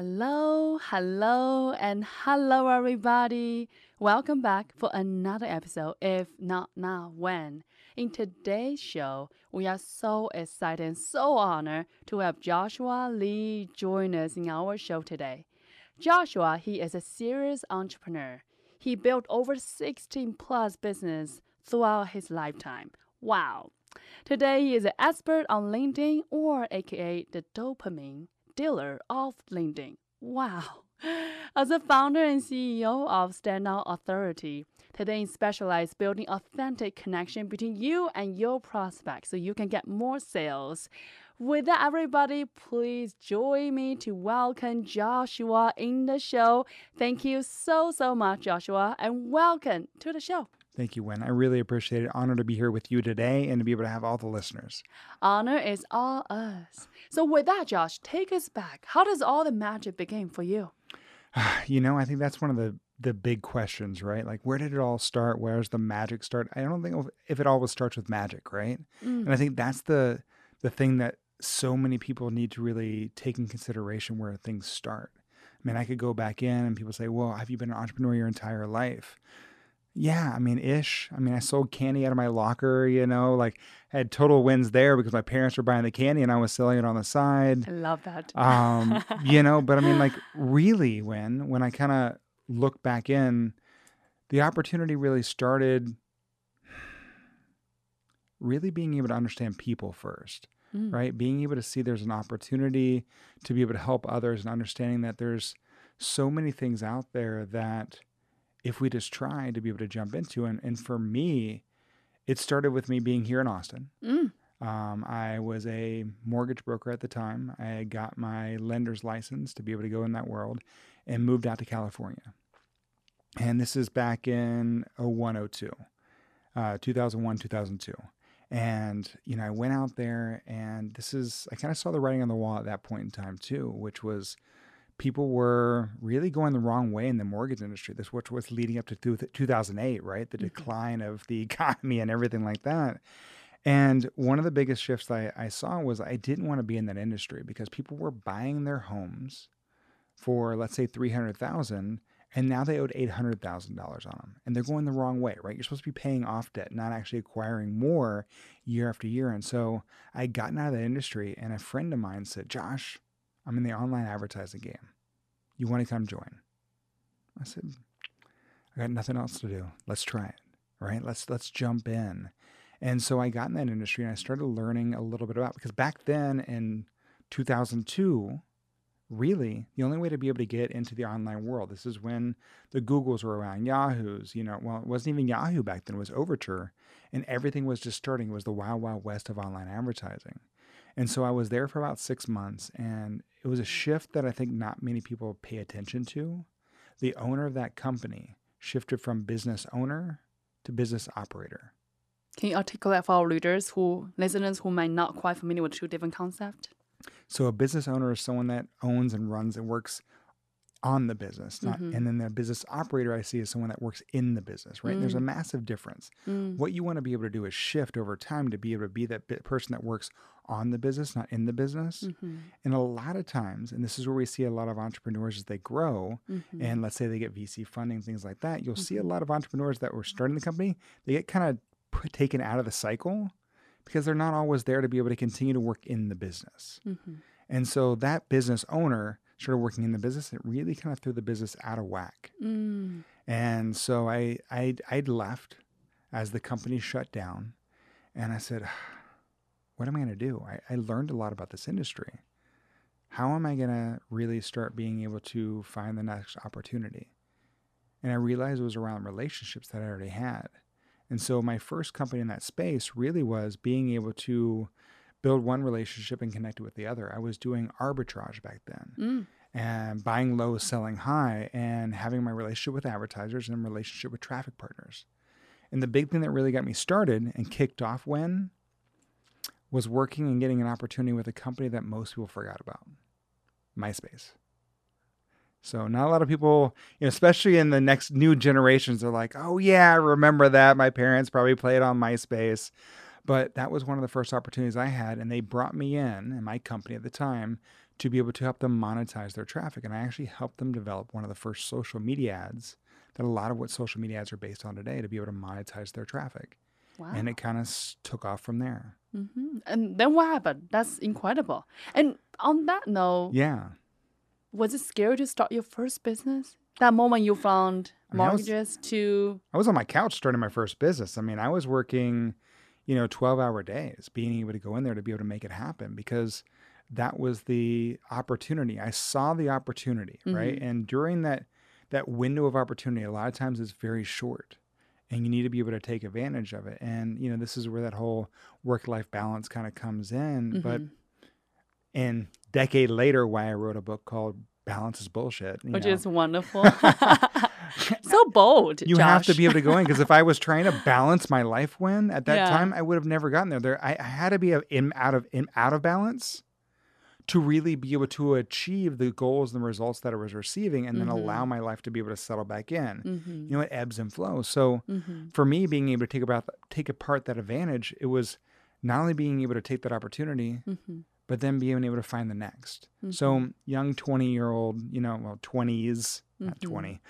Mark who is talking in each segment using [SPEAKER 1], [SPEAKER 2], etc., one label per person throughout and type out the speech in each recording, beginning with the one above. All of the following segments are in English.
[SPEAKER 1] Hello, hello, and hello, everybody. Welcome back for another episode, if not now, when. In today's show, we are so excited and so honored to have Joshua Lee join us in our show today. Joshua, he is a serious entrepreneur. He built over 16 plus business throughout his lifetime. Wow. Today, he is an expert on LinkedIn or aka the dopamine dealer of LinkedIn. Wow. As a founder and CEO of Standout Authority, today specializes building authentic connection between you and your prospects so you can get more sales. With that, everybody, please join me to welcome Joshua in the show. Thank you so, so much, Joshua, and welcome to the show.
[SPEAKER 2] Thank you, Wen. I really appreciate it. Honor to be here with you today and to be able to have all the listeners.
[SPEAKER 1] Honor is all us. So, with that, Josh, take us back. How does all the magic begin for you?
[SPEAKER 2] you know, I think that's one of the the big questions, right? Like, where did it all start? Where's the magic start? I don't think if it always starts with magic, right? Mm. And I think that's the the thing that so many people need to really take in consideration where things start. I mean, I could go back in and people say, "Well, have you been an entrepreneur your entire life?" Yeah, I mean, ish. I mean, I sold candy out of my locker, you know, like I had total wins there because my parents were buying the candy and I was selling it on the side.
[SPEAKER 1] I love that.
[SPEAKER 2] um, you know, but I mean, like, really, when when I kind of look back in, the opportunity really started really being able to understand people first, mm. right? Being able to see there's an opportunity to be able to help others and understanding that there's so many things out there that if we just try to be able to jump into. And, and for me, it started with me being here in Austin. Mm. Um, I was a mortgage broker at the time. I got my lender's license to be able to go in that world and moved out to California. And this is back in 0102, uh, 2001, 2002. And, you know, I went out there and this is, I kind of saw the writing on the wall at that point in time too, which was people were really going the wrong way in the mortgage industry. This which was leading up to 2008, right? The mm-hmm. decline of the economy and everything like that. And one of the biggest shifts I, I saw was I didn't want to be in that industry because people were buying their homes for let's say 300,000 and now they owed $800,000 on them and they're going the wrong way, right? You're supposed to be paying off debt, not actually acquiring more year after year. And so I gotten out of that industry and a friend of mine said, "Josh, I'm in the online advertising game. You want to come join? I said, I got nothing else to do. Let's try it. Right? Let's let's jump in. And so I got in that industry and I started learning a little bit about because back then in 2002, really the only way to be able to get into the online world. This is when the Googles were around, Yahoo's, you know, well, it wasn't even Yahoo back then, it was Overture, and everything was just starting. It was the wild, wild west of online advertising. And so I was there for about six months, and it was a shift that I think not many people pay attention to. The owner of that company shifted from business owner to business operator.
[SPEAKER 1] Can you articulate for our readers who listeners who might not quite familiar with two different concepts?
[SPEAKER 2] So a business owner is someone that owns and runs and works on the business not, mm-hmm. and then the business operator i see is someone that works in the business right mm. there's a mm. massive difference mm. what you want to be able to do is shift over time to be able to be that person that works on the business not in the business mm-hmm. and a lot of times and this is where we see a lot of entrepreneurs as they grow mm-hmm. and let's say they get vc funding things like that you'll see a mm-hmm. lot of entrepreneurs that were starting the company they get kind of put, taken out of the cycle because they're not always there to be able to continue to work in the business mm-hmm. and so that business owner started working in the business, it really kind of threw the business out of whack. Mm. And so I, I I'd left as the company shut down, and I said, "What am I going to do? I, I learned a lot about this industry. How am I going to really start being able to find the next opportunity?" And I realized it was around relationships that I already had. And so my first company in that space really was being able to build one relationship and connect it with the other. I was doing arbitrage back then. Mm. And buying low, selling high, and having my relationship with advertisers and relationship with traffic partners. And the big thing that really got me started and kicked off when was working and getting an opportunity with a company that most people forgot about MySpace. So not a lot of people, you know, especially in the next new generations, are like, "Oh yeah, I remember that. My parents probably played on MySpace." But that was one of the first opportunities I had, and they brought me in, and my company at the time, to be able to help them monetize their traffic. And I actually helped them develop one of the first social media ads that a lot of what social media ads are based on today to be able to monetize their traffic.
[SPEAKER 1] Wow.
[SPEAKER 2] And it kind of took off from there.
[SPEAKER 1] hmm And then what happened? That's incredible. And on that note,
[SPEAKER 2] Yeah.
[SPEAKER 1] was it scary to start your first business? That moment you found
[SPEAKER 2] I mean, I was-
[SPEAKER 1] mortgages to
[SPEAKER 2] I was on my couch starting my first business. I mean, I was working, you know, 12 hour days, being able to go in there to be able to make it happen because that was the opportunity. I saw the opportunity, right? Mm-hmm. And during that that window of opportunity, a lot of times it's very short and you need to be able to take advantage of it. And, you know, this is where that whole work life balance kind of comes in. But mm-hmm. and decade later, why I wrote a book called Balance is Bullshit. you
[SPEAKER 1] which
[SPEAKER 2] know.
[SPEAKER 1] is wonderful. so bold.
[SPEAKER 2] you have to be able to go in because if I was trying to balance my life when at that
[SPEAKER 1] Yeah.
[SPEAKER 2] time, I would have never gotten there. There, I, I had to be a, in out of in out of balance to really be able to achieve the goals and the results that I was receiving, and then allow my life to be able to settle back in.
[SPEAKER 1] Mm-hmm.
[SPEAKER 2] You know, it ebbs and flows. So
[SPEAKER 1] Mm-hmm.
[SPEAKER 2] for me, being able to take about take apart that advantage, it was not only being able to take that opportunity,
[SPEAKER 1] Mm-hmm.
[SPEAKER 2] But then being able to find the next. So young twenty year old, you know, well twenties, not
[SPEAKER 1] Mhm.
[SPEAKER 2] twenty.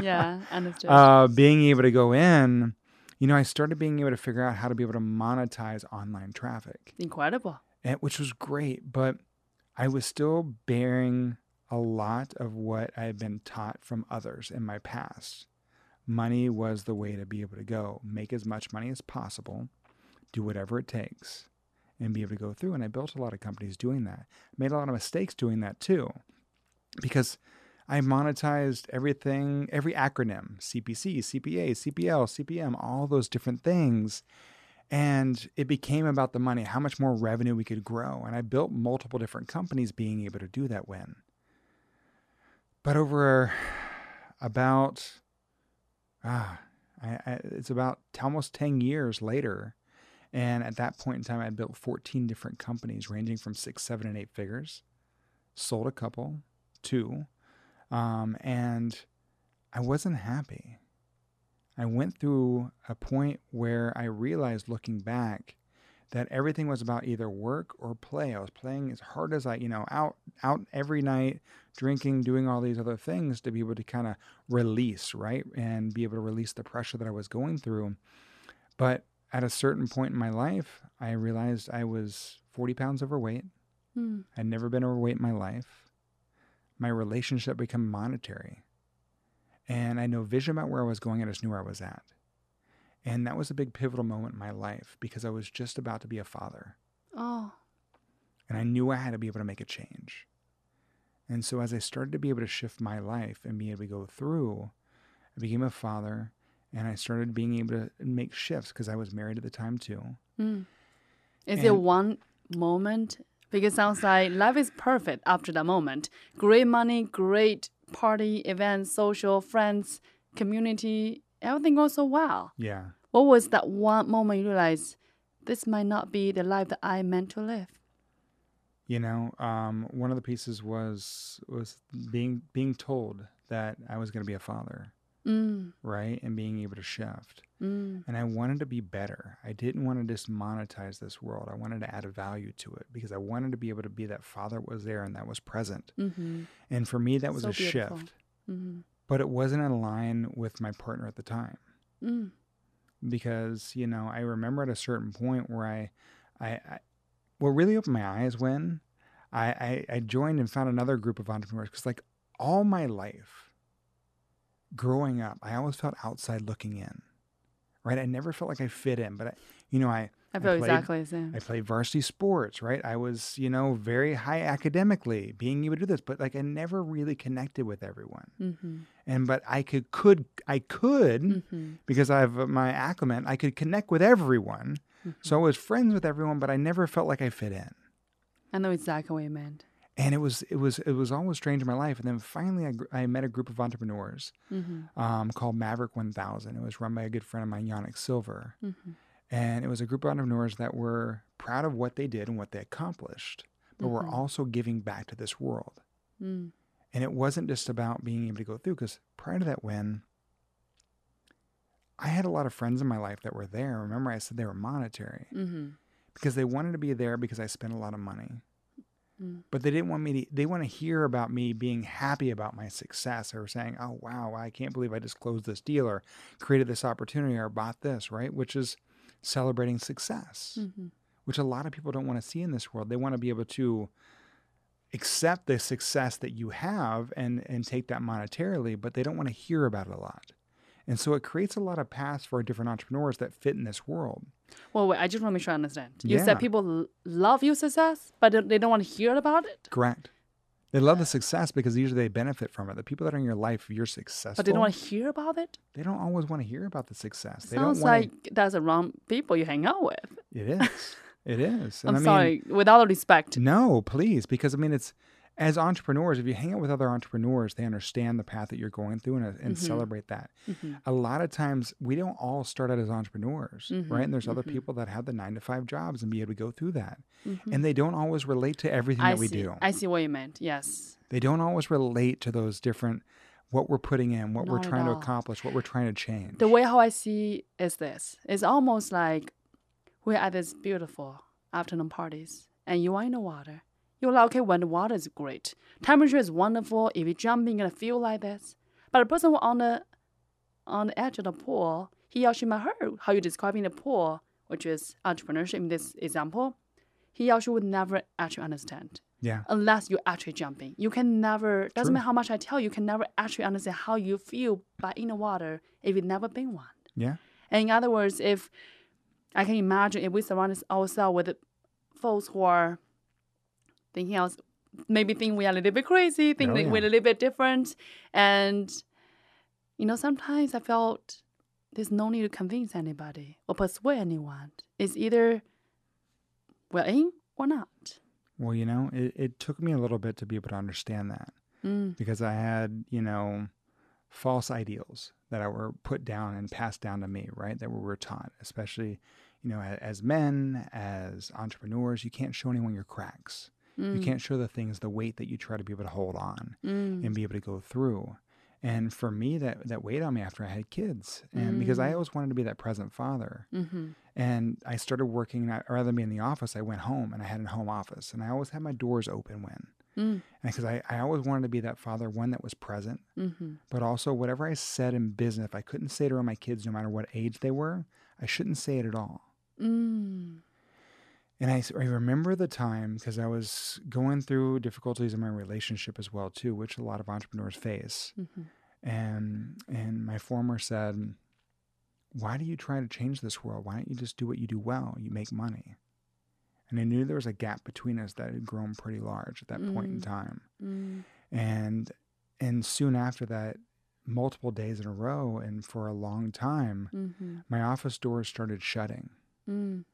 [SPEAKER 1] Yeah, understood.
[SPEAKER 2] uh, being able to go in, you know, I started being able to figure out how to be able to monetize online traffic,
[SPEAKER 1] Incredible.
[SPEAKER 2] and, which was great. But I was still bearing a lot of what I had been taught from others in my past. Money was the way to be able to go, make as much money as possible, do whatever it takes, and be able to go through. And I built a lot of companies doing that. Made a lot of mistakes doing that too, because I monetized everything, every acronym CPC, CPA, CPL, CPM, all those different things. And it became about the money, how much more revenue we could grow. And I built multiple different companies being able to do that when. But over about, ah, I, I, it's about almost 10 years later. And at that point in time, I had built 14 different companies ranging from six, seven, and eight figures. Sold a couple, two, um, and I wasn't happy. I went through a point where I realized looking back that everything was about either work or play. I was playing as hard as I, you know, out out every night, drinking, doing all these other things to be able to kind of release, right? And be able to release the pressure that I was going through. But at a certain point in my life, I realized I was 40 pounds overweight.
[SPEAKER 1] Mm.
[SPEAKER 2] I'd never been overweight in my life. My relationship became monetary. And I had no vision about where I was going. I just knew where I was at. And that was a big pivotal moment in my life because I was just about to be a father.
[SPEAKER 1] Oh,
[SPEAKER 2] And I knew I had to be able to make a change. And so as I started to be able to shift my life and be able to go through, I became a father and I started being able to make shifts because I was married at the time too.
[SPEAKER 1] mm. is
[SPEAKER 2] And-
[SPEAKER 1] one moment? Because it sounds like life is perfect after that moment. Great money, great party, events, social, friends, community, everything goes so well.
[SPEAKER 2] Yeah.
[SPEAKER 1] What was that one moment you realized this might not be the life that I meant to live?
[SPEAKER 2] You know, um, one of the pieces was was being being told that I was going to be a father,
[SPEAKER 1] Mm,
[SPEAKER 2] right, and being able to shift.
[SPEAKER 1] mm,
[SPEAKER 2] And I wanted to be better. I didn't want to just monetize this world. I wanted to add a value to it because I wanted to be able to be that father was there and that was present.
[SPEAKER 1] mm-hmm,
[SPEAKER 2] And for me, that was
[SPEAKER 1] So
[SPEAKER 2] a
[SPEAKER 1] beautiful.
[SPEAKER 2] shift.
[SPEAKER 1] mm-hmm,
[SPEAKER 2] But it wasn't in line with my partner at the time
[SPEAKER 1] mm,
[SPEAKER 2] because you know I remember at a certain point where I, I, I what really opened my eyes when I, I, I joined and found another group of entrepreneurs because like all my life growing up, I always felt outside looking in, right? I never felt like I fit in, but I, you know, I
[SPEAKER 1] I feel
[SPEAKER 2] played-
[SPEAKER 1] exactly the same.
[SPEAKER 2] I played varsity sports, right? I was, you know, very high academically, being able to do this, but like I never really connected with everyone.
[SPEAKER 1] mm-hmm,
[SPEAKER 2] And but I could could I could
[SPEAKER 1] mm-hmm,
[SPEAKER 2] because I have my acclimate, I could connect with everyone. So I was friends with everyone, but I never felt like I fit in.
[SPEAKER 1] I know exactly what you meant.
[SPEAKER 2] And it was it was it was always strange in my life. And then finally, I, I met a group of entrepreneurs
[SPEAKER 1] Mm-hmm,
[SPEAKER 2] um, called Maverick One Thousand. It was run by a good friend of mine, Yanik Silver,
[SPEAKER 1] mm-hmm,
[SPEAKER 2] and it was a group of entrepreneurs that were proud of what they did and what they accomplished, but were
[SPEAKER 1] Mhm.
[SPEAKER 2] also giving back to this world.
[SPEAKER 1] mm,
[SPEAKER 2] And it wasn't just about being able to go through, because prior to that, when I had a lot of friends in my life that were there. Remember, I said they were monetary
[SPEAKER 1] Mm-hmm.
[SPEAKER 2] because they wanted to be there because I spent a lot of money.
[SPEAKER 1] Mm.
[SPEAKER 2] But they didn't want me to, they want to hear about me being happy about my success or saying, oh, wow, I can't believe I just closed this deal or created this opportunity or bought this, right? Which is celebrating success,
[SPEAKER 1] Mm-hmm.
[SPEAKER 2] which a lot of people don't want to see in this world. They want to be able to accept the success that you have and, and take that monetarily, but they don't want to hear about it a lot. And so it creates a lot of paths for different entrepreneurs that fit in this world.
[SPEAKER 1] Well, wait, I just want to make sure I understand. You
[SPEAKER 2] Yeah.
[SPEAKER 1] said people love your success, but they- they don't want to hear about it.
[SPEAKER 2] Correct. They love the success because usually they benefit from it. The people that are in your life, if you're successful,
[SPEAKER 1] But they don't want to hear about it.
[SPEAKER 2] they don't always want to hear about the success. They
[SPEAKER 1] Sounds
[SPEAKER 2] don't want
[SPEAKER 1] like that's the wrong people you hang out with.
[SPEAKER 2] it is. It is. And
[SPEAKER 1] I'm
[SPEAKER 2] I mean,
[SPEAKER 1] sorry, with all respect.
[SPEAKER 2] No, please, because I mean, it's as entrepreneurs. If you hang out with other entrepreneurs, they understand the path that you're going through and, and
[SPEAKER 1] Mhm.
[SPEAKER 2] celebrate that.
[SPEAKER 1] Mhm.
[SPEAKER 2] A lot of times, we don't all start out as entrepreneurs,
[SPEAKER 1] Mhm,
[SPEAKER 2] right? And there's other
[SPEAKER 1] mhm.
[SPEAKER 2] people that have the nine to five jobs and be able to go through that,
[SPEAKER 1] Mhm.
[SPEAKER 2] and they don't always relate to everything
[SPEAKER 1] I
[SPEAKER 2] that we
[SPEAKER 1] see.
[SPEAKER 2] do.
[SPEAKER 1] I see what you meant. Yes.
[SPEAKER 2] they don't always relate to those different what we're putting in, what we're trying to accomplish, what we're trying to change.
[SPEAKER 1] The way how I see is this. It's almost like we're at this beautiful afternoon parties and you are in the water. You're like, okay, when the water is great. Temperature is wonderful. If you're jumping, you're gonna feel like this. But the person who on the on the edge of the pool, he or she might heard how you're describing the pool, which is entrepreneurship in this example. He or she would never actually understand
[SPEAKER 2] yeah,
[SPEAKER 1] unless you're actually jumping. You can never, doesn't
[SPEAKER 2] True.
[SPEAKER 1] matter how much I tell you, you can never actually understand how you feel by in the water if you've never been one.
[SPEAKER 2] yeah,
[SPEAKER 1] And in other words, if I can imagine if we surround ourselves with folks who are thinking else, maybe think we are a little bit crazy, think
[SPEAKER 2] Oh,
[SPEAKER 1] that we're a little bit different. And, you know, sometimes I felt there's no need to convince anybody or persuade anyone. It's either we're in or not.
[SPEAKER 2] Well, you know, it, it took me a little bit to be able to understand that
[SPEAKER 1] Mm.
[SPEAKER 2] because I had, you know, false ideals that I were put down and passed down to me, right? That we were taught, especially, you know, as men, as entrepreneurs, you can't show anyone your cracks. You
[SPEAKER 1] Mm.
[SPEAKER 2] can't show the things, the weight that you try to be able to hold on
[SPEAKER 1] Mm.
[SPEAKER 2] and be able to go through. And for me, that that weighed on me after I had kids, and because I
[SPEAKER 1] Mm.
[SPEAKER 2] always wanted to be that present father.
[SPEAKER 1] Mm-hmm.
[SPEAKER 2] And I started working, I- rather than be in the office, I went home and I had a home office. And I always had my doors open when.
[SPEAKER 1] Mm.
[SPEAKER 2] And because I, I always wanted to be that father, one that was present,
[SPEAKER 1] Mm-hmm.
[SPEAKER 2] but also whatever I said in business, if I couldn't say it around my kids, no matter what age they were, I shouldn't say it at all.
[SPEAKER 1] Mm.
[SPEAKER 2] And I, I remember the time because I was going through difficulties in my relationship as well too, which a lot of entrepreneurs face.
[SPEAKER 1] Mm-hmm.
[SPEAKER 2] And and my former said, "Why do you try to change this world? Why don't you just do what you do well? You make money." And I knew there was a gap between us that had grown pretty large at that point in
[SPEAKER 1] Mm.
[SPEAKER 2] time.
[SPEAKER 1] Mm.
[SPEAKER 2] And and soon after that, multiple days in a row and for a long time,
[SPEAKER 1] Mm-hmm.
[SPEAKER 2] my office doors started shutting.
[SPEAKER 1] Mm.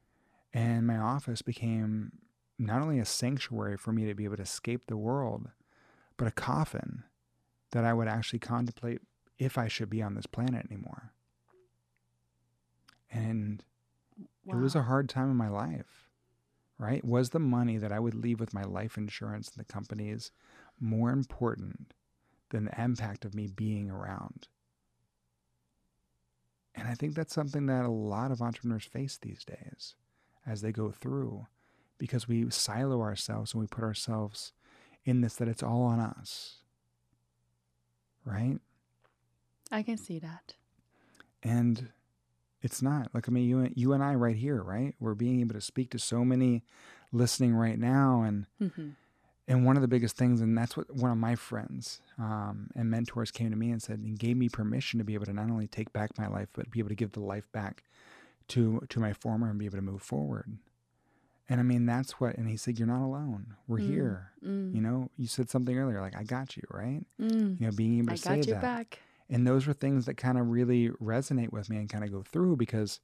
[SPEAKER 2] And my office became not only a sanctuary for me to be able to escape the world, but a coffin that I would actually contemplate if I should be on this planet anymore. And it was a hard time in my life, right? Was the money that I would leave with my life insurance and the companies more important than the impact of me being around? And I think that's something that a lot of entrepreneurs face these days as they go through because we silo ourselves and we put ourselves in this that it's all on us. Right?
[SPEAKER 1] I can see that.
[SPEAKER 2] And it's not. Like I mean you and you and I right here, right? We're being able to speak to so many listening right now and
[SPEAKER 1] Mm-hmm.
[SPEAKER 2] and one of the biggest things and that's what one of my friends um, and mentors came to me and said and gave me permission to be able to not only take back my life but be able to give the life back to to my former and be able to move forward and i mean that's what and he said you're not alone we're
[SPEAKER 1] Mm.
[SPEAKER 2] here
[SPEAKER 1] Mm.
[SPEAKER 2] you know you said something earlier like i got you right
[SPEAKER 1] Mm.
[SPEAKER 2] you know being able to
[SPEAKER 1] I
[SPEAKER 2] say
[SPEAKER 1] got you
[SPEAKER 2] that
[SPEAKER 1] back.
[SPEAKER 2] and those were things that kind of really resonate with me and kind of go through because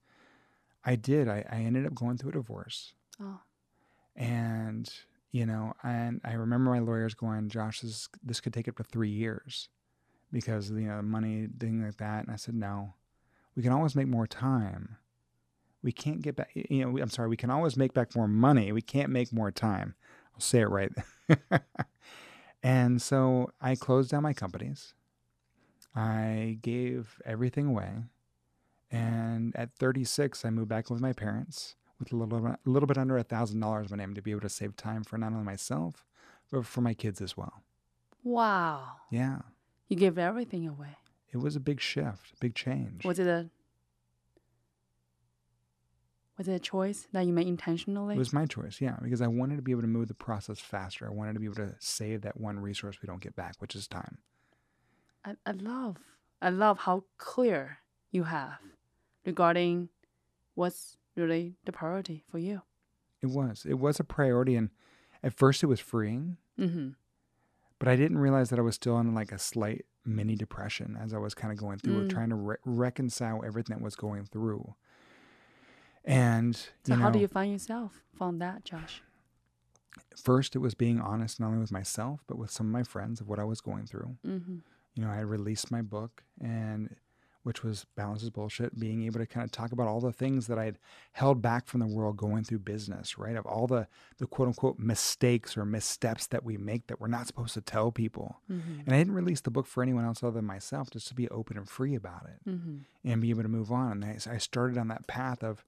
[SPEAKER 2] i did I, I ended up going through a divorce
[SPEAKER 1] Oh.
[SPEAKER 2] and you know and i remember my lawyers going josh this, this could take up to three years because you know money thing like that and i said no we can always make more time we can't get back you know i'm sorry we can always make back more money we can't make more time i'll say it right and so i closed down my companies i gave everything away And at 36, I moved back with my parents with a little, a little bit under a thousand dollars in my name to be able to save time for not only myself, but for my kids as well.
[SPEAKER 1] Wow.
[SPEAKER 2] Yeah.
[SPEAKER 1] You gave everything away.
[SPEAKER 2] It was a big shift, big change.
[SPEAKER 1] Was it a was it a choice that you made intentionally?
[SPEAKER 2] It was my choice, yeah, because I wanted to be able to move the process faster. I wanted to be able to save that one resource we don't get back, which is time.
[SPEAKER 1] I, I love I love how clear you have regarding what's really the priority for you.
[SPEAKER 2] It was. It was a priority and at first it was freeing,
[SPEAKER 1] Mm-hmm.
[SPEAKER 2] but I didn't realize that I was still in like a slight mini depression as I was kind of going through,
[SPEAKER 1] Mm.
[SPEAKER 2] trying to re- reconcile everything that was going through. And
[SPEAKER 1] So how do you find yourself from that, Josh?
[SPEAKER 2] first it was being honest not only with myself but with some of my friends of what I was going through.
[SPEAKER 1] Mm-hmm.
[SPEAKER 2] you know, I released my book and which was Balance is Bullshit, being able to kind of talk about all the things that I'd held back from the world going through business, right? Of all the the quote unquote mistakes or missteps that we make that we're not supposed to tell people.
[SPEAKER 1] Mm-hmm.
[SPEAKER 2] And I didn't release the book for anyone else other than myself, just to be open and free about it
[SPEAKER 1] Mm-hmm.
[SPEAKER 2] and be able to move on. And I, I started on that path of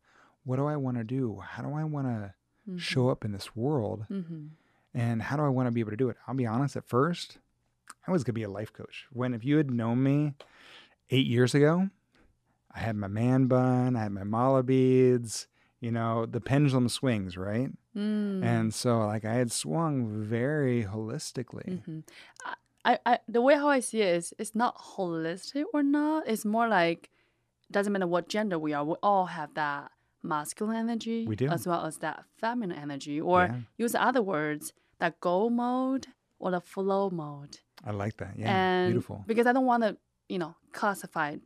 [SPEAKER 2] what do I want to do? How do I want to
[SPEAKER 1] Mm-hmm.
[SPEAKER 2] show up in this world?
[SPEAKER 1] Mm-hmm.
[SPEAKER 2] And how do I want to be able to do it? I'll be honest, at first, I was going to be a life coach. When, if you had known me eight years ago, I had my man bun, I had my mala beads, you know, the pendulum swings, right?
[SPEAKER 1] Mm.
[SPEAKER 2] And so, like, I had swung very holistically.
[SPEAKER 1] hmm I, I, the way how I see it is, it's not holistic or not. It's more like, doesn't matter what gender we are. We all have that masculine energy,
[SPEAKER 2] We do.
[SPEAKER 1] as well as that feminine energy, or
[SPEAKER 2] Yeah.
[SPEAKER 1] use other words, that go mode or the flow mode.
[SPEAKER 2] I like that. Yeah.
[SPEAKER 1] and
[SPEAKER 2] beautiful.
[SPEAKER 1] Because I don't want to, you know, classify.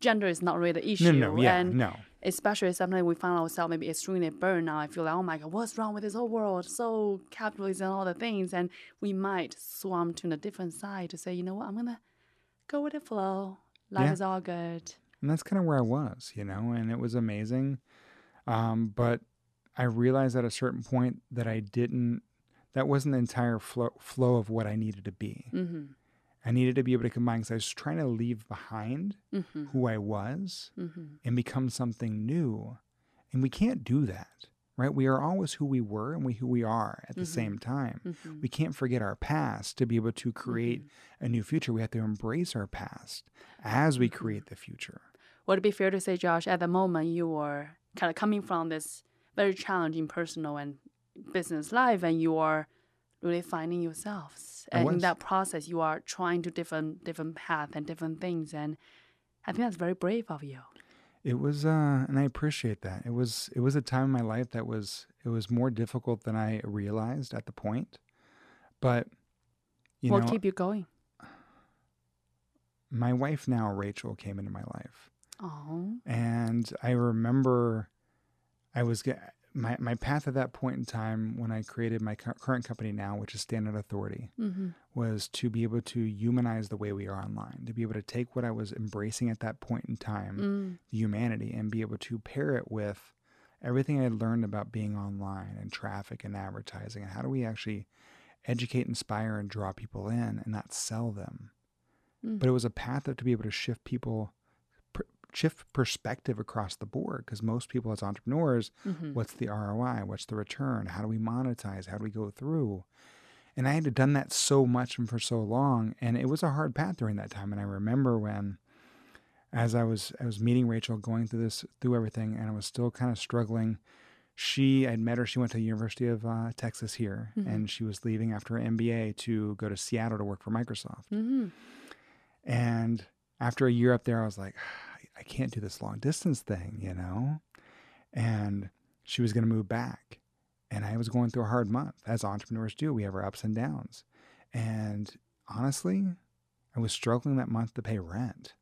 [SPEAKER 1] Gender is not really the issue.
[SPEAKER 2] No, no, yeah,
[SPEAKER 1] and
[SPEAKER 2] no.
[SPEAKER 1] especially sometimes we find ourselves maybe extremely burned out. I feel like, oh my God, what's wrong with this whole world? So capitalist and all the things. And we might swam to a different side to say, you know what, I'm going to go with the flow. Life
[SPEAKER 2] Yeah.
[SPEAKER 1] is all good.
[SPEAKER 2] And that's kind of where I was, you know, and it was amazing. Um, but I realized at a certain point that I didn't, that wasn't the entire flow, flow of what I needed to be.
[SPEAKER 1] Mm-hmm.
[SPEAKER 2] I needed to be able to combine because I was trying to leave behind
[SPEAKER 1] Mm-hmm.
[SPEAKER 2] who I was
[SPEAKER 1] Mm-hmm.
[SPEAKER 2] and become something new. And we can't do that, right? We are always who we were and we who we are at the
[SPEAKER 1] Mhm.
[SPEAKER 2] same time.
[SPEAKER 1] Mm-hmm.
[SPEAKER 2] We can't forget our past to be able to create a new future. We have to embrace our past as we create the future.
[SPEAKER 1] Would it be fair to say, Josh, at the moment you were kind of coming from this very challenging personal and business life, and you are really finding yourselves, and in that process, you are trying to different different path and different things, and I think that's very brave of you.
[SPEAKER 2] It was, uh, and I appreciate that. It was, it was a time in my life that was, it was more difficult than I realized at the point. But, you know
[SPEAKER 1] what
[SPEAKER 2] know,
[SPEAKER 1] keep you going?
[SPEAKER 2] my wife now, Rachel, came into my life,
[SPEAKER 1] Oh,
[SPEAKER 2] and I remember, I was my my path at that point in time when I created my cu- current company now, which is Standout Authority,
[SPEAKER 1] mm-hmm.
[SPEAKER 2] was to be able to humanize the way we are online, to be able to take what I was embracing at that point in time.
[SPEAKER 1] mm.
[SPEAKER 2] humanity and be able to pair it with everything I had learned about being online and traffic and advertising and how do we actually educate, inspire, and draw people in and not sell them.
[SPEAKER 1] Mm.
[SPEAKER 2] But it was a path of, to be able to shift people, shift perspective across the board because most people as entrepreneurs,
[SPEAKER 1] Mm-hmm.
[SPEAKER 2] what's the ROI? What's the return? How do we monetize? How do we go through? And I had done that so much and for so long, and it was a hard path during that time. And I remember when, as I was I was meeting Rachel, going through this through everything, and I was still kind of struggling. She, I'd met her. She went to the University of uh, Texas here,
[SPEAKER 1] Mhm.
[SPEAKER 2] and she was leaving after her MBA to go to Seattle to work for Microsoft.
[SPEAKER 1] Mm-hmm.
[SPEAKER 2] And after a year up there, I was like, I can't do this long distance thing, you know? And she was going to move back. And I was going through a hard month, as entrepreneurs do. We have our ups and downs. And honestly, I was struggling that month to pay rent.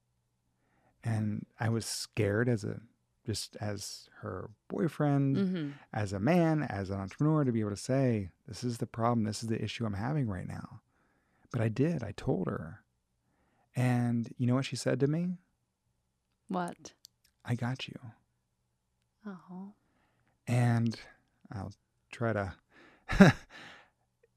[SPEAKER 2] And I was scared as a, just as her boyfriend,
[SPEAKER 1] Mm-hmm.
[SPEAKER 2] as a man, as an entrepreneur, to be able to say, this is the problem, this is the issue I'm having right now. But I did, I told her. And you know what she said to me?
[SPEAKER 1] What?
[SPEAKER 2] I got you.
[SPEAKER 1] Oh,
[SPEAKER 2] And I'll try to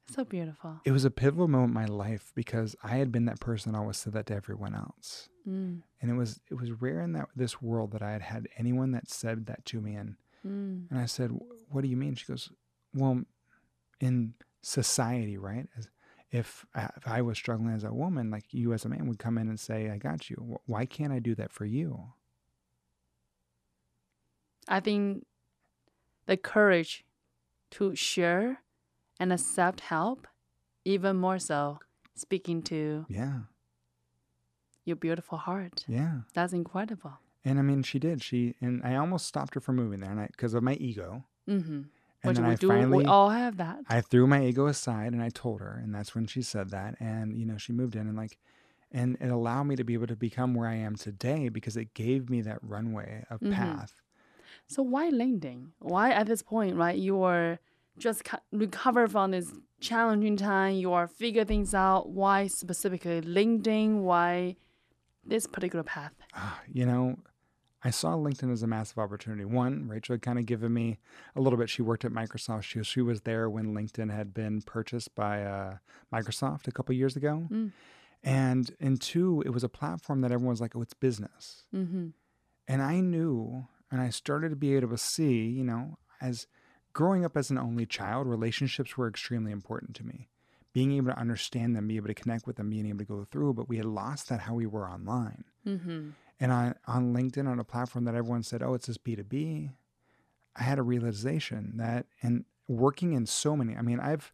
[SPEAKER 1] So beautiful.
[SPEAKER 2] It was a pivotal moment in my life because I had been that person that always said that to everyone else.
[SPEAKER 1] Mm.
[SPEAKER 2] And it was it was rare in that this world that I had had anyone that said that to me and
[SPEAKER 1] Mm.
[SPEAKER 2] and I said, "What do you mean?" She goes, "Well, in society, right? As if I, if I was struggling as a woman, like you as a man would come in and say, "I got you." Why can't I do that for you?"
[SPEAKER 1] I think the courage to share and accept help, even more so, speaking to
[SPEAKER 2] Yeah,
[SPEAKER 1] your beautiful heart.
[SPEAKER 2] yeah.
[SPEAKER 1] That's incredible.
[SPEAKER 2] And I mean, she did. She and I almost stopped her from moving there, and I because of my ego.
[SPEAKER 1] Mm-hmm.
[SPEAKER 2] And
[SPEAKER 1] Which
[SPEAKER 2] then
[SPEAKER 1] we
[SPEAKER 2] I
[SPEAKER 1] do.
[SPEAKER 2] finally,
[SPEAKER 1] we all have that.
[SPEAKER 2] I threw my ego aside and I told her, and that's when she said that. And you know, she moved in and like, and it allowed me to be able to become where I am today because it gave me that runway of
[SPEAKER 1] Mhm.
[SPEAKER 2] path.
[SPEAKER 1] So why LinkedIn? Why at this point, right? You are just co- recover from this challenging time. You are figure things out. Why specifically LinkedIn? Why this particular path?
[SPEAKER 2] Ah, you know, I saw LinkedIn as a massive opportunity. One, Rachel had kind of given me a little bit. She worked at Microsoft. She, she was there when LinkedIn had been purchased by uh, Microsoft a couple years ago.
[SPEAKER 1] Mm.
[SPEAKER 2] And and two, it was a platform that everyone was like, oh, it's business.
[SPEAKER 1] Mm-hmm.
[SPEAKER 2] And I knew, and I started to be able to see, you know, as growing up as an only child, relationships were extremely important to me. Being able to understand them, be able to connect with them, being able to go through, but we had lost that how we were online.
[SPEAKER 1] Mm-hmm.
[SPEAKER 2] And on, on LinkedIn, on a platform that everyone said, oh, it's this B2B, I had a realization that, and working in so many, I mean, I've,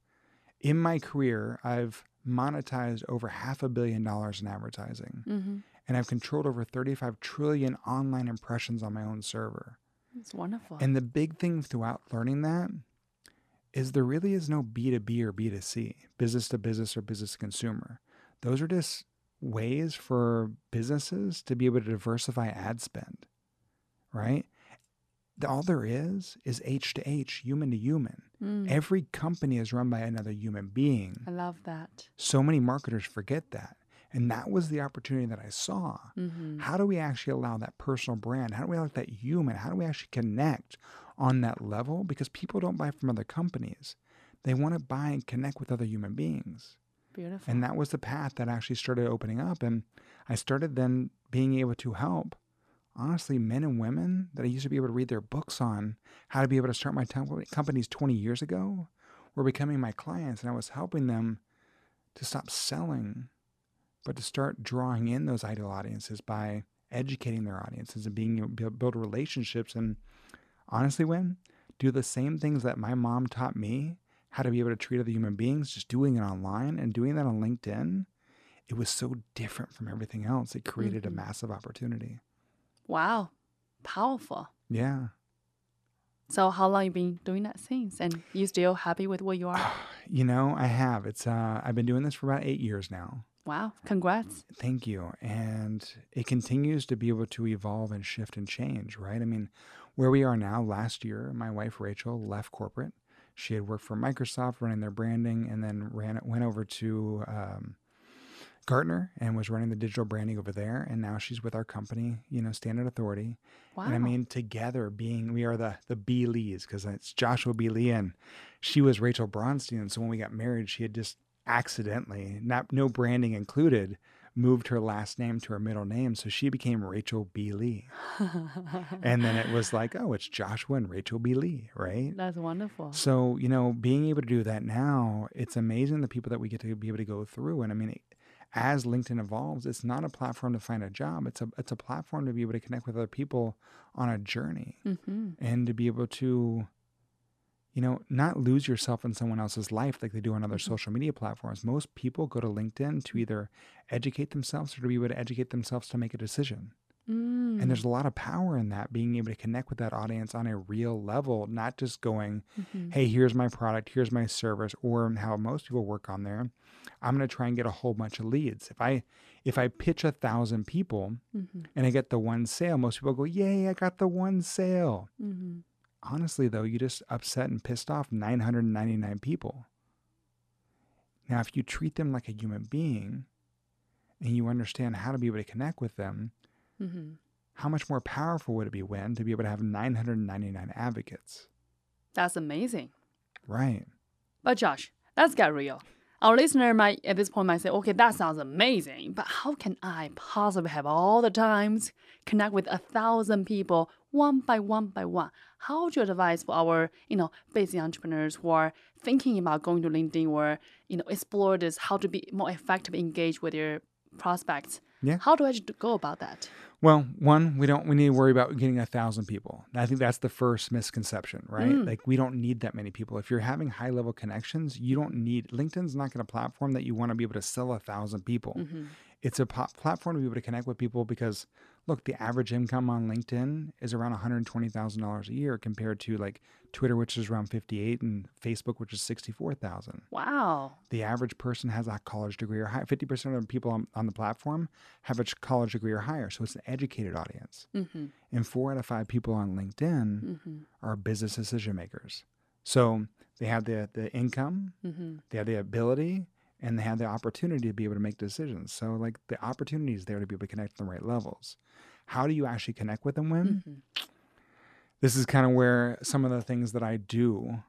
[SPEAKER 2] in my career, I've monetized over half a billion dollars in advertising,
[SPEAKER 1] Mm-hmm.
[SPEAKER 2] and I've controlled over 35 trillion online impressions on my own server.
[SPEAKER 1] It's wonderful.
[SPEAKER 2] And the big thing throughout learning that is there really is no B2B or B2C, business to business or business to consumer. Those are just ways for businesses to be able to diversify ad spend, right? The- All there is is H to H, human to human.
[SPEAKER 1] Mm.
[SPEAKER 2] Every company is run by another human being.
[SPEAKER 1] I love that.
[SPEAKER 2] So many marketers forget that. And that was the opportunity that I saw.
[SPEAKER 1] Mm-hmm.
[SPEAKER 2] How do we actually allow that personal brand? How do we allow that human? How do we actually connect on that level? Because people don't buy from other companies. They want to buy and connect with other human beings.
[SPEAKER 1] Beautiful.
[SPEAKER 2] And that was the path that actually started opening up. And I started then being able to help, honestly, men and women that I used to be able to read their books on how to be able to start my tem- companies 20 years ago were becoming my clients. And I was helping them to stop selling, but to start drawing in those ideal audiences by educating their audiences and being able to build relationships. And honestly, when do the same things that my mom taught me how to be able to treat other human beings, just doing it online and doing that on LinkedIn, it was so different from everything else. It created
[SPEAKER 1] Mhm.
[SPEAKER 2] a massive opportunity.
[SPEAKER 1] wow. Powerful.
[SPEAKER 2] Yeah.
[SPEAKER 1] So how long you been doing that since? And you still happy with where you are?
[SPEAKER 2] You know, I have. It's uh I've been doing this for about 8 years now.
[SPEAKER 1] wow. Congrats.
[SPEAKER 2] Thank you. And it continues to be able to evolve and shift and change, right? I mean, where we are now, last year, my wife Rachel left corporate. She had worked for Microsoft running their branding and then ran it went over to um, Gartner and was running the digital branding over there. And now she's with our company, you know, Standout Authority.
[SPEAKER 1] Wow.
[SPEAKER 2] And I mean, together being, we are the the B Lees because it's Joshua B. Lee and she was Rachel Bronstein. And So when we got married, she had just accidentally, not no branding included, moved her last name to her middle name. So she became Rachel B. Lee. And then it was like, oh, it's Joshua and Rachel B. Lee, right?
[SPEAKER 1] That's wonderful.
[SPEAKER 2] So, you know, being able to do that now, it's amazing the people that we get to be able to go through. And I mean, it, as LinkedIn evolves, it's not a platform to find a job. It's a it's a platform to be able to connect with other people on a journey
[SPEAKER 1] Mm-hmm.
[SPEAKER 2] and to be able to, you know, not lose yourself in someone else's life like they do on other
[SPEAKER 1] Mhm.
[SPEAKER 2] social media platforms. Most people go to LinkedIn to either educate themselves or to be able to educate themselves to make a decision.
[SPEAKER 1] Mm.
[SPEAKER 2] And there's a lot of power in that, being able to connect with that audience on a real level, not just going,
[SPEAKER 1] Mhm.
[SPEAKER 2] hey, here's my product, here's my service, or how most people work on there. I'm going to try and get a whole bunch of leads. If I if I pitch a thousand people
[SPEAKER 1] Mhm.
[SPEAKER 2] and I get the one sale, most people go, yay, I got the one sale.
[SPEAKER 1] Mhm.
[SPEAKER 2] Honestly, though, you just upset and pissed off 999 people. Now, if you treat them like a human being and you understand how to be able to connect with them,
[SPEAKER 1] Mhm.
[SPEAKER 2] how much more powerful would it be when to be able to have 999 advocates?
[SPEAKER 1] That's amazing.
[SPEAKER 2] Right.
[SPEAKER 1] But Josh, let's get real. Our listener might at this point might say, okay, that sounds amazing, but how can I possibly have all the times connect with a thousand people one by one by one? How would you advise for our, you know, busy entrepreneurs who are thinking about going to LinkedIn or, you know, explore this, how to be more effective, engage with your prospects?
[SPEAKER 2] Yeah.
[SPEAKER 1] How do I go about that?
[SPEAKER 2] Well, one, we don't we need to worry about getting a thousand people. I think that's the first misconception, right?
[SPEAKER 1] Mm.
[SPEAKER 2] Like we don't need that many people. If you're having high level connections, you don't need LinkedIn's not going to platform that you want to be able to sell a thousand people.
[SPEAKER 1] Mm-hmm.
[SPEAKER 2] It's a po- platform to be able to connect with people because look, the average income on LinkedIn is around $120,000 a year compared to like Twitter, which is around 58 and Facebook, which is 64,000.
[SPEAKER 1] Wow.
[SPEAKER 2] The average person has a college degree or higher. 50% of the people on, on the platform have a college degree or higher. So it's an educated audience.
[SPEAKER 1] Mm-hmm.
[SPEAKER 2] And four out of five people on LinkedIn
[SPEAKER 1] Mm-hmm.
[SPEAKER 2] are business decision makers. So they have the, the income,
[SPEAKER 1] Mm-hmm.
[SPEAKER 2] they have the ability, and they have the opportunity to be able to make decisions. So, like, the opportunity is there to be able to connect on the right levels. How do you actually connect with them when?
[SPEAKER 1] Mm-hmm.
[SPEAKER 2] This is kind of where some of the things that I do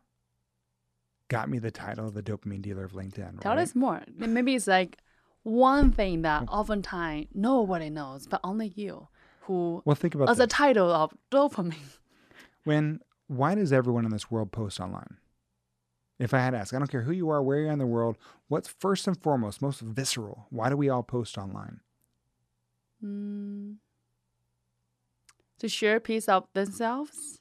[SPEAKER 2] got me the title of the dopamine dealer of LinkedIn.
[SPEAKER 1] Tell
[SPEAKER 2] right?
[SPEAKER 1] us more. Maybe it's like one thing that oftentimes nobody knows, but only you who
[SPEAKER 2] Well, think about
[SPEAKER 1] as a title of dopamine.
[SPEAKER 2] when why does everyone in this world post online? If I had to ask, I don't care who you are, where you are in the world, what's first and foremost, most visceral? Why do we all post online?
[SPEAKER 1] Mm. To share a piece of themselves.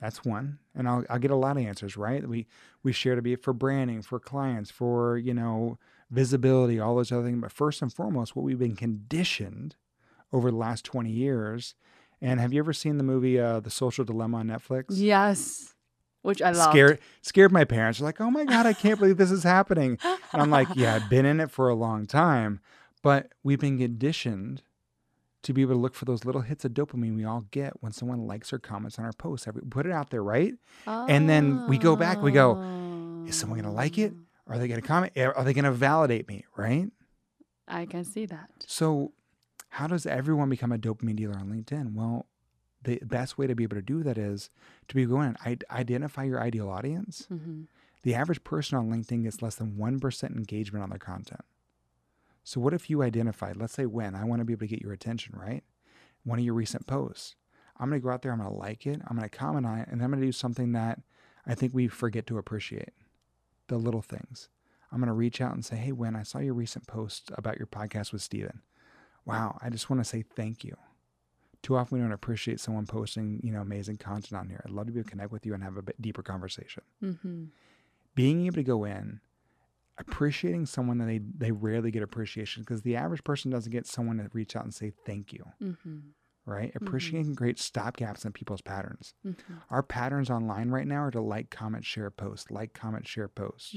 [SPEAKER 2] That's one, and I'll I'll get a lot of answers. Right? We we share to be for branding, for clients, for you know visibility, all those other things. But first and foremost, what we've been conditioned over the last twenty years. And have you ever seen the movie uh, The Social Dilemma on Netflix?
[SPEAKER 1] Yes. Which I love.
[SPEAKER 2] scared scared my parents. They're like, "Oh my god, I can't believe this is happening." And I'm like, "Yeah, I've been in it for a long time, but we've been conditioned to be able to look for those little hits of dopamine we all get when someone likes or comments on our posts. We put it out there, right? And then we go back, we go, Is someone going to like it? Are they going to comment? Eh, are they going to validate me, right?
[SPEAKER 1] I can see that.
[SPEAKER 2] So, how does everyone become a dopamine dealer on LinkedIn? Well, the best way to be able to do that is to be going I identify your ideal audience.
[SPEAKER 1] hmm
[SPEAKER 2] The average person on LinkedIn gets less than 1% engagement on their content. So, what if you identified, let's say when I want to be able to get your attention, right? One of your recent posts. I'm going to go out there, I'm going to like it, I'm going to comment on it, and I'm going to do something that I think we forget to appreciate the little things. I'm going to reach out and say, hey, when I saw your recent post about your podcast with Steven, wow, I just want to say thank you. Too often we don't appreciate someone posting, you know, amazing content on here. I'd love to be able to connect with you and have a bit deeper conversation
[SPEAKER 1] hmm
[SPEAKER 2] being able to go in, appreciating someone that they, they rarely get appreciation because the average person doesn't get someone to reach out and say thank you,
[SPEAKER 1] hmm
[SPEAKER 2] right? Appreciating creates stopgaps in people's patterns.
[SPEAKER 1] hmm
[SPEAKER 2] Our patterns online right now are to like, comment, share, post, like, comment, share, post.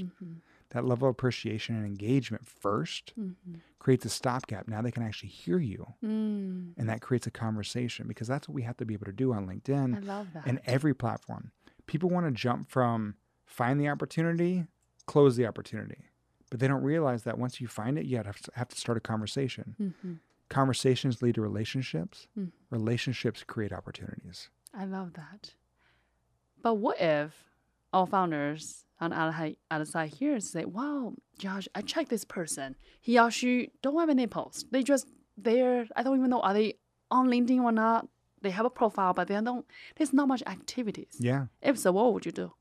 [SPEAKER 2] That level of appreciation and engagement first
[SPEAKER 1] hmm
[SPEAKER 2] creates a stopgap. Now they can actually hear you,
[SPEAKER 1] Mm.
[SPEAKER 2] and that creates a conversation because that's what we have to be able to do on
[SPEAKER 1] I
[SPEAKER 2] LinkedIn
[SPEAKER 1] love that.
[SPEAKER 2] and every platform. People want to jump from find the opportunity, close the opportunity. But they don't realize that once you find it, you have to, have to start a conversation.
[SPEAKER 1] hmm
[SPEAKER 2] Conversations lead to relationships.
[SPEAKER 1] Mm.
[SPEAKER 2] Relationships create opportunities.
[SPEAKER 1] I love that. But what if all founders on hi- side here say, wow, Josh, I checked this person. He or she don't have any posts. They just, they're, I don't even know, are they on LinkedIn or not? They have a profile, but they don't, there's not much activities.
[SPEAKER 2] Yeah.
[SPEAKER 1] If so, what would you do?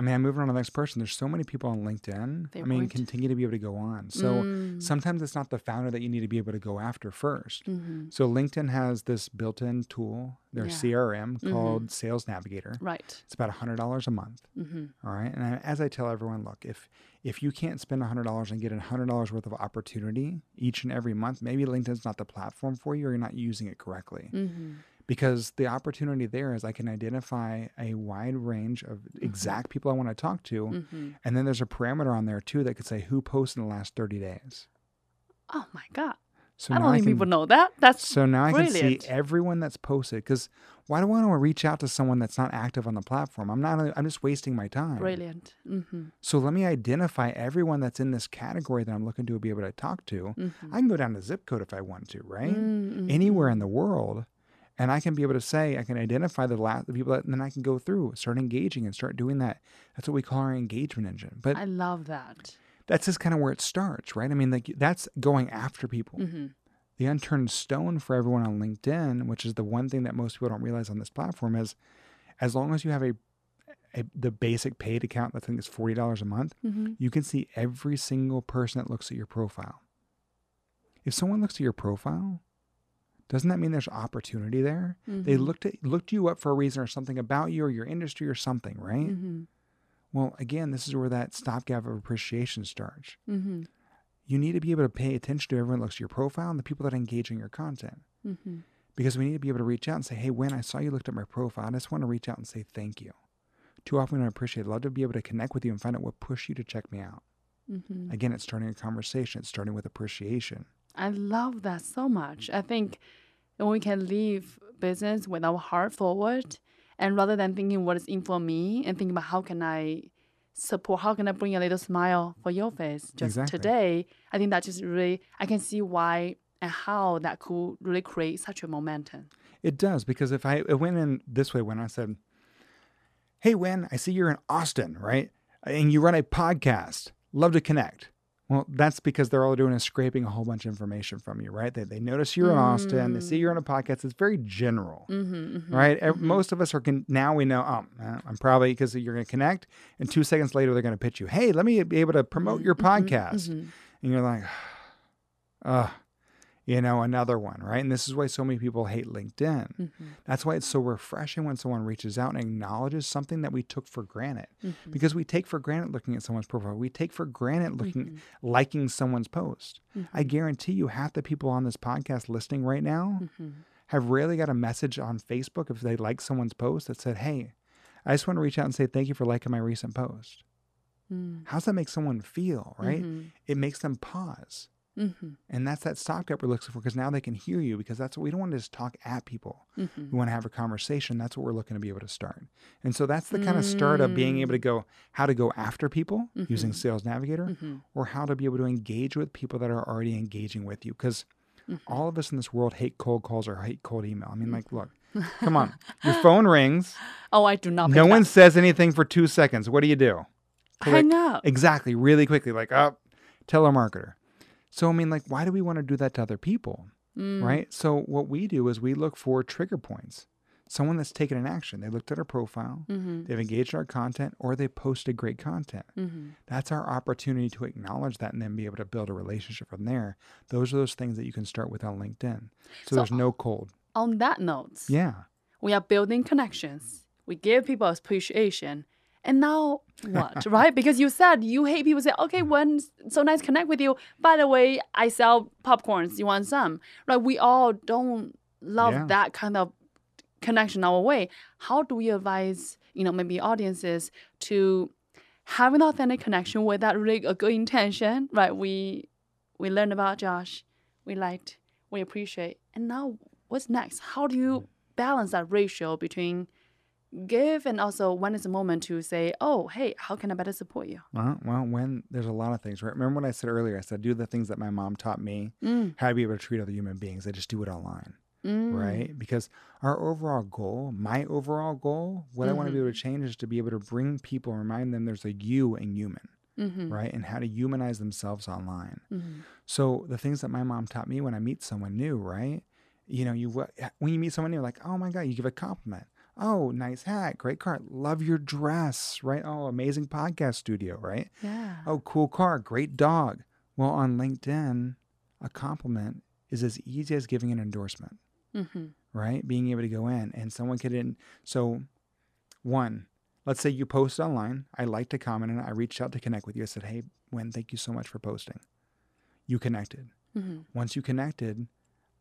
[SPEAKER 2] I mean, I'm moving on to the next person. There's so many people on LinkedIn.
[SPEAKER 1] They
[SPEAKER 2] I mean,
[SPEAKER 1] won't.
[SPEAKER 2] continue to be able to go on. So
[SPEAKER 1] Mm.
[SPEAKER 2] sometimes it's not the founder that you need to be able to go after 1st
[SPEAKER 1] Mhm.
[SPEAKER 2] So LinkedIn has this built-in tool, their
[SPEAKER 1] Yeah.
[SPEAKER 2] CRM
[SPEAKER 1] Mhm.
[SPEAKER 2] called Sales Navigator.
[SPEAKER 1] Right.
[SPEAKER 2] It's about $100 a month.
[SPEAKER 1] hmm
[SPEAKER 2] All right. And I, as I tell everyone, look, if if you can't spend $100 and get $100 worth of opportunity each and every month, maybe LinkedIn's not the platform for you or you're not using it correctly. Because the opportunity there is I can identify a wide range of exact people I want to talk to.
[SPEAKER 1] hmm
[SPEAKER 2] And then there's a parameter on there too that could say who posted in the last 30 days.
[SPEAKER 1] Oh my God.
[SPEAKER 2] So
[SPEAKER 1] I don't think people know that. That's
[SPEAKER 2] so now I can see everyone that's posted. Because why do I want to reach out to someone that's not active on the platform? I'm not. I'm just wasting my time.
[SPEAKER 1] brilliant. hmm
[SPEAKER 2] So let me identify everyone that's in this category that I'm looking to be able to talk to.
[SPEAKER 1] hmm
[SPEAKER 2] I can go down to zip code if I want to, right?
[SPEAKER 1] Mm-hmm.
[SPEAKER 2] Anywhere in the world. And I can be able to say, I can identify the last the people that, and then I can go through, start engaging and start doing that. That's what we call our engagement engine. But
[SPEAKER 1] I love that.
[SPEAKER 2] that's just kind of where it starts, right? I mean, like that's going after people.
[SPEAKER 1] hmm
[SPEAKER 2] The unturned stone for everyone on LinkedIn, which is the one thing that most people don't realize on this platform, is as long as you have a, a the basic paid account, that I think is forty dollars a month,
[SPEAKER 1] hmm
[SPEAKER 2] you can see every single person that looks at your profile. If someone looks at your profile, doesn't that mean there's opportunity there? They
[SPEAKER 1] Mhm.
[SPEAKER 2] looked at looked you up for a reason or something about you or your industry or something, right?
[SPEAKER 1] hmm
[SPEAKER 2] Well, again, this is where that stopgap of appreciation starts.
[SPEAKER 1] hmm
[SPEAKER 2] You need to be able to pay attention to everyone that looks at your profile and the people that engage in your content.
[SPEAKER 1] hmm
[SPEAKER 2] Because we need to be able to reach out and say, hey, when I saw you looked at my profile, I just want to reach out and say thank you. Too often we don't appreciate it. I'd love to be able to connect with you and find out what pushed you to check me out.
[SPEAKER 1] hmm
[SPEAKER 2] Again, it's starting a conversation. It's starting with appreciation.
[SPEAKER 1] I love that so much. I think when we can leave business with our heart forward, and rather than thinking what is in for me, and thinking about how can I support, how can I bring a little smile for your face just
[SPEAKER 2] Exactly.
[SPEAKER 1] today, I think that just really I can see why and how that could really create such a momentum.
[SPEAKER 2] It does because if I it went in this way when I said, "Hey, Win, I see you're in Austin, right? And you run a podcast. Love to connect." Well, that's because they're all doing is scraping a whole bunch of information from you, right? They, they notice you're in Austin. They see you're on a podcast. It's very general,
[SPEAKER 1] Mm-hmm,
[SPEAKER 2] right? Ev- Most of us are con- now we know. Oh, uh, I'm probably because you're going to connect, and two seconds later they're going to pitch you. Hey, let me be able to promote your podcast, and you're like, uh, you know, another one, right? And this is why so many people hate LinkedIn.
[SPEAKER 1] mm-hmm,
[SPEAKER 2] That's why it's so refreshing when someone reaches out and acknowledges something that we took for granted.
[SPEAKER 1] mm-hmm,
[SPEAKER 2] Because we take for granted looking at someone's profile. We take for granted looking liking someone's post. I guarantee you half the people on this podcast listening right now
[SPEAKER 1] mm-hmm,
[SPEAKER 2] have rarely got a message on Facebook if they like someone's post that said, "Hey, I just want to reach out and say thank you for liking my recent post."
[SPEAKER 1] mm-hmm,
[SPEAKER 2] How's that make someone feel, right?
[SPEAKER 1] mm-hmm,
[SPEAKER 2] It makes them pause.
[SPEAKER 1] Mm-hmm,
[SPEAKER 2] And that's that stopgap we're looking for because now they can hear you because that's what we don't want to just talk at people.
[SPEAKER 1] mm-hmm.
[SPEAKER 2] We want to have a conversation. That's what we're looking to be able to start. And so that's the kind of start of being able to go how to go after people using Sales Navigator
[SPEAKER 1] Mm-hmm.
[SPEAKER 2] or how to be able to engage with people that are already engaging with you. Because
[SPEAKER 1] Mm-hmm.
[SPEAKER 2] all of us in this world hate cold calls or hate cold email. I mean, like, look, come on. Your phone rings.
[SPEAKER 1] Oh, I do not.
[SPEAKER 2] No one
[SPEAKER 1] up.
[SPEAKER 2] says anything for two seconds. What do you do?
[SPEAKER 1] hang up.
[SPEAKER 2] Exactly. Really quickly. Like, oh, telemarketer. So, I mean, like, why do we want to do that to other people?
[SPEAKER 1] Mm.
[SPEAKER 2] right? So what we do is we look for trigger points. Someone that's taken an action. They looked at our profile,
[SPEAKER 1] Mm-hmm.
[SPEAKER 2] they've engaged our content, or they posted great content.
[SPEAKER 1] Mm-hmm.
[SPEAKER 2] That's our opportunity to acknowledge that and then be able to build a relationship from there. Those are those things that you can start with on LinkedIn. So,
[SPEAKER 1] So-
[SPEAKER 2] there's no cold.
[SPEAKER 1] On that note,
[SPEAKER 2] Yeah.
[SPEAKER 1] we are building connections. We give people appreciation. And now what, right? Because you said you hate people say, okay, when so nice connect with you. By the way, I sell popcorns. You want some? Right? We all don't love
[SPEAKER 2] Yeah.
[SPEAKER 1] that kind of connection our way. How do we advise, you know, maybe audiences to have an authentic connection with that really a good intention, right? We we learned about Josh, we liked, we appreciate, and now what's next? How do you balance that ratio between give and also when is the moment to say, oh, hey, how can I better support you?
[SPEAKER 2] Uh, well, when there's a lot of things, right? Remember what I said earlier? I said, do the things that my mom taught me,
[SPEAKER 1] Mm,
[SPEAKER 2] how to be able to treat other human beings. I just do it online.
[SPEAKER 1] mm,
[SPEAKER 2] right? Because our overall goal, my overall goal, what I want to be
[SPEAKER 1] Mm-hmm.
[SPEAKER 2] able to change is to be able to bring people, remind them there's a you in human,
[SPEAKER 1] Mm-hmm.
[SPEAKER 2] right? And how to humanize themselves online.
[SPEAKER 1] Mm-hmm.
[SPEAKER 2] So the things that my mom taught me when I meet someone new, right? You know, you when you meet someone new, like, oh my god, you give a compliment. Oh, nice hat, great car, love your dress, right? Oh, amazing podcast studio, right?
[SPEAKER 1] Yeah.
[SPEAKER 2] Oh, cool car, great dog. Well, on LinkedIn, a compliment is as easy as giving an endorsement
[SPEAKER 1] Mm-hmm.
[SPEAKER 2] right? Being able to go in and someone could in. So, one, let's say you post online. I liked a comment and I reached out to connect with you. I said, Hey, Wen, thank you so much for posting. You connected.
[SPEAKER 1] Mm-hmm.
[SPEAKER 2] Once you connected,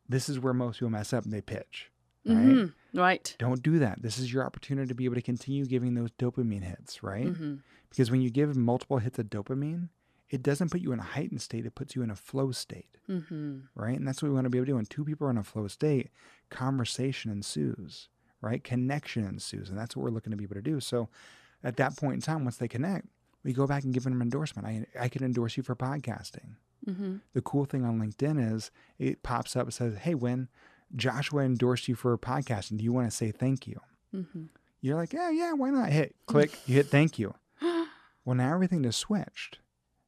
[SPEAKER 2] this is where most people mess up and they pitch, right?
[SPEAKER 1] Mm-hmm. Right.
[SPEAKER 2] Don't do that. This is your opportunity to be able to continue giving those dopamine hits, right?
[SPEAKER 1] Mm-hmm.
[SPEAKER 2] Because when you give multiple hits of dopamine, it doesn't put you in a heightened state, it puts you in a flow state
[SPEAKER 1] Mm-hmm.
[SPEAKER 2] right? And that's what we want to be able to do. When two people are in a flow state, conversation ensues, right? Connection ensues. And that's what we're looking to be able to do. So at that point in time, once they connect, we go back and give them an endorsement. I, I can endorse you for podcasting.
[SPEAKER 1] Mm-hmm.
[SPEAKER 2] The cool thing on LinkedIn is it pops up, and says, Hey, Win, Joshua endorsed you for a podcast, and do you want to say thank you?
[SPEAKER 1] Mm-hmm.
[SPEAKER 2] You're like, yeah, yeah, why not? Hit click, you hit thank you. Well, now everything just switched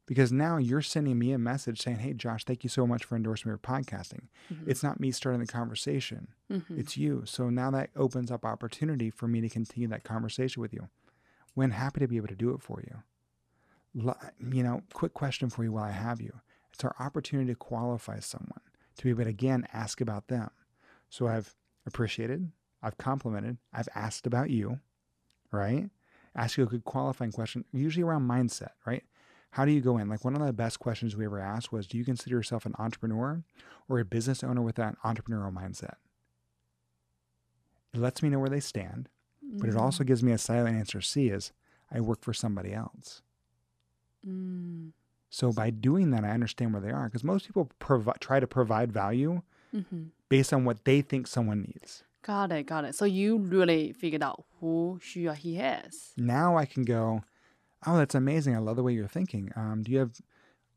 [SPEAKER 2] because now you're sending me a message saying, hey, Josh, thank you so much for endorsing me for podcasting.
[SPEAKER 1] Mm-hmm.
[SPEAKER 2] It's not me starting the conversation,
[SPEAKER 1] Mm-hmm.
[SPEAKER 2] it's you. So now that opens up opportunity for me to continue that conversation with you. When happy to be able to do it for you. You know, quick question for you while I have you. It's our opportunity to qualify someone, to be able to again ask about them. So I've appreciated, I've complimented, I've asked about you, right? Ask you a good qualifying question, usually around mindset, right? How do you go in? Like one of the best questions we ever asked was Do you consider yourself an entrepreneur or a business owner with that entrepreneurial mindset? It lets me know where they stand, but it also gives me a silent answer C is I work for somebody else.
[SPEAKER 1] Mm.
[SPEAKER 2] So by doing that, I understand where they are because most people provi- try to provide value
[SPEAKER 1] Mm-hmm.
[SPEAKER 2] based on what they think someone needs.
[SPEAKER 1] Got it, got it. So you really figured out who 需要 he is.
[SPEAKER 2] Now I can go, oh, that's amazing. I love the way you're thinking. Um, do you have,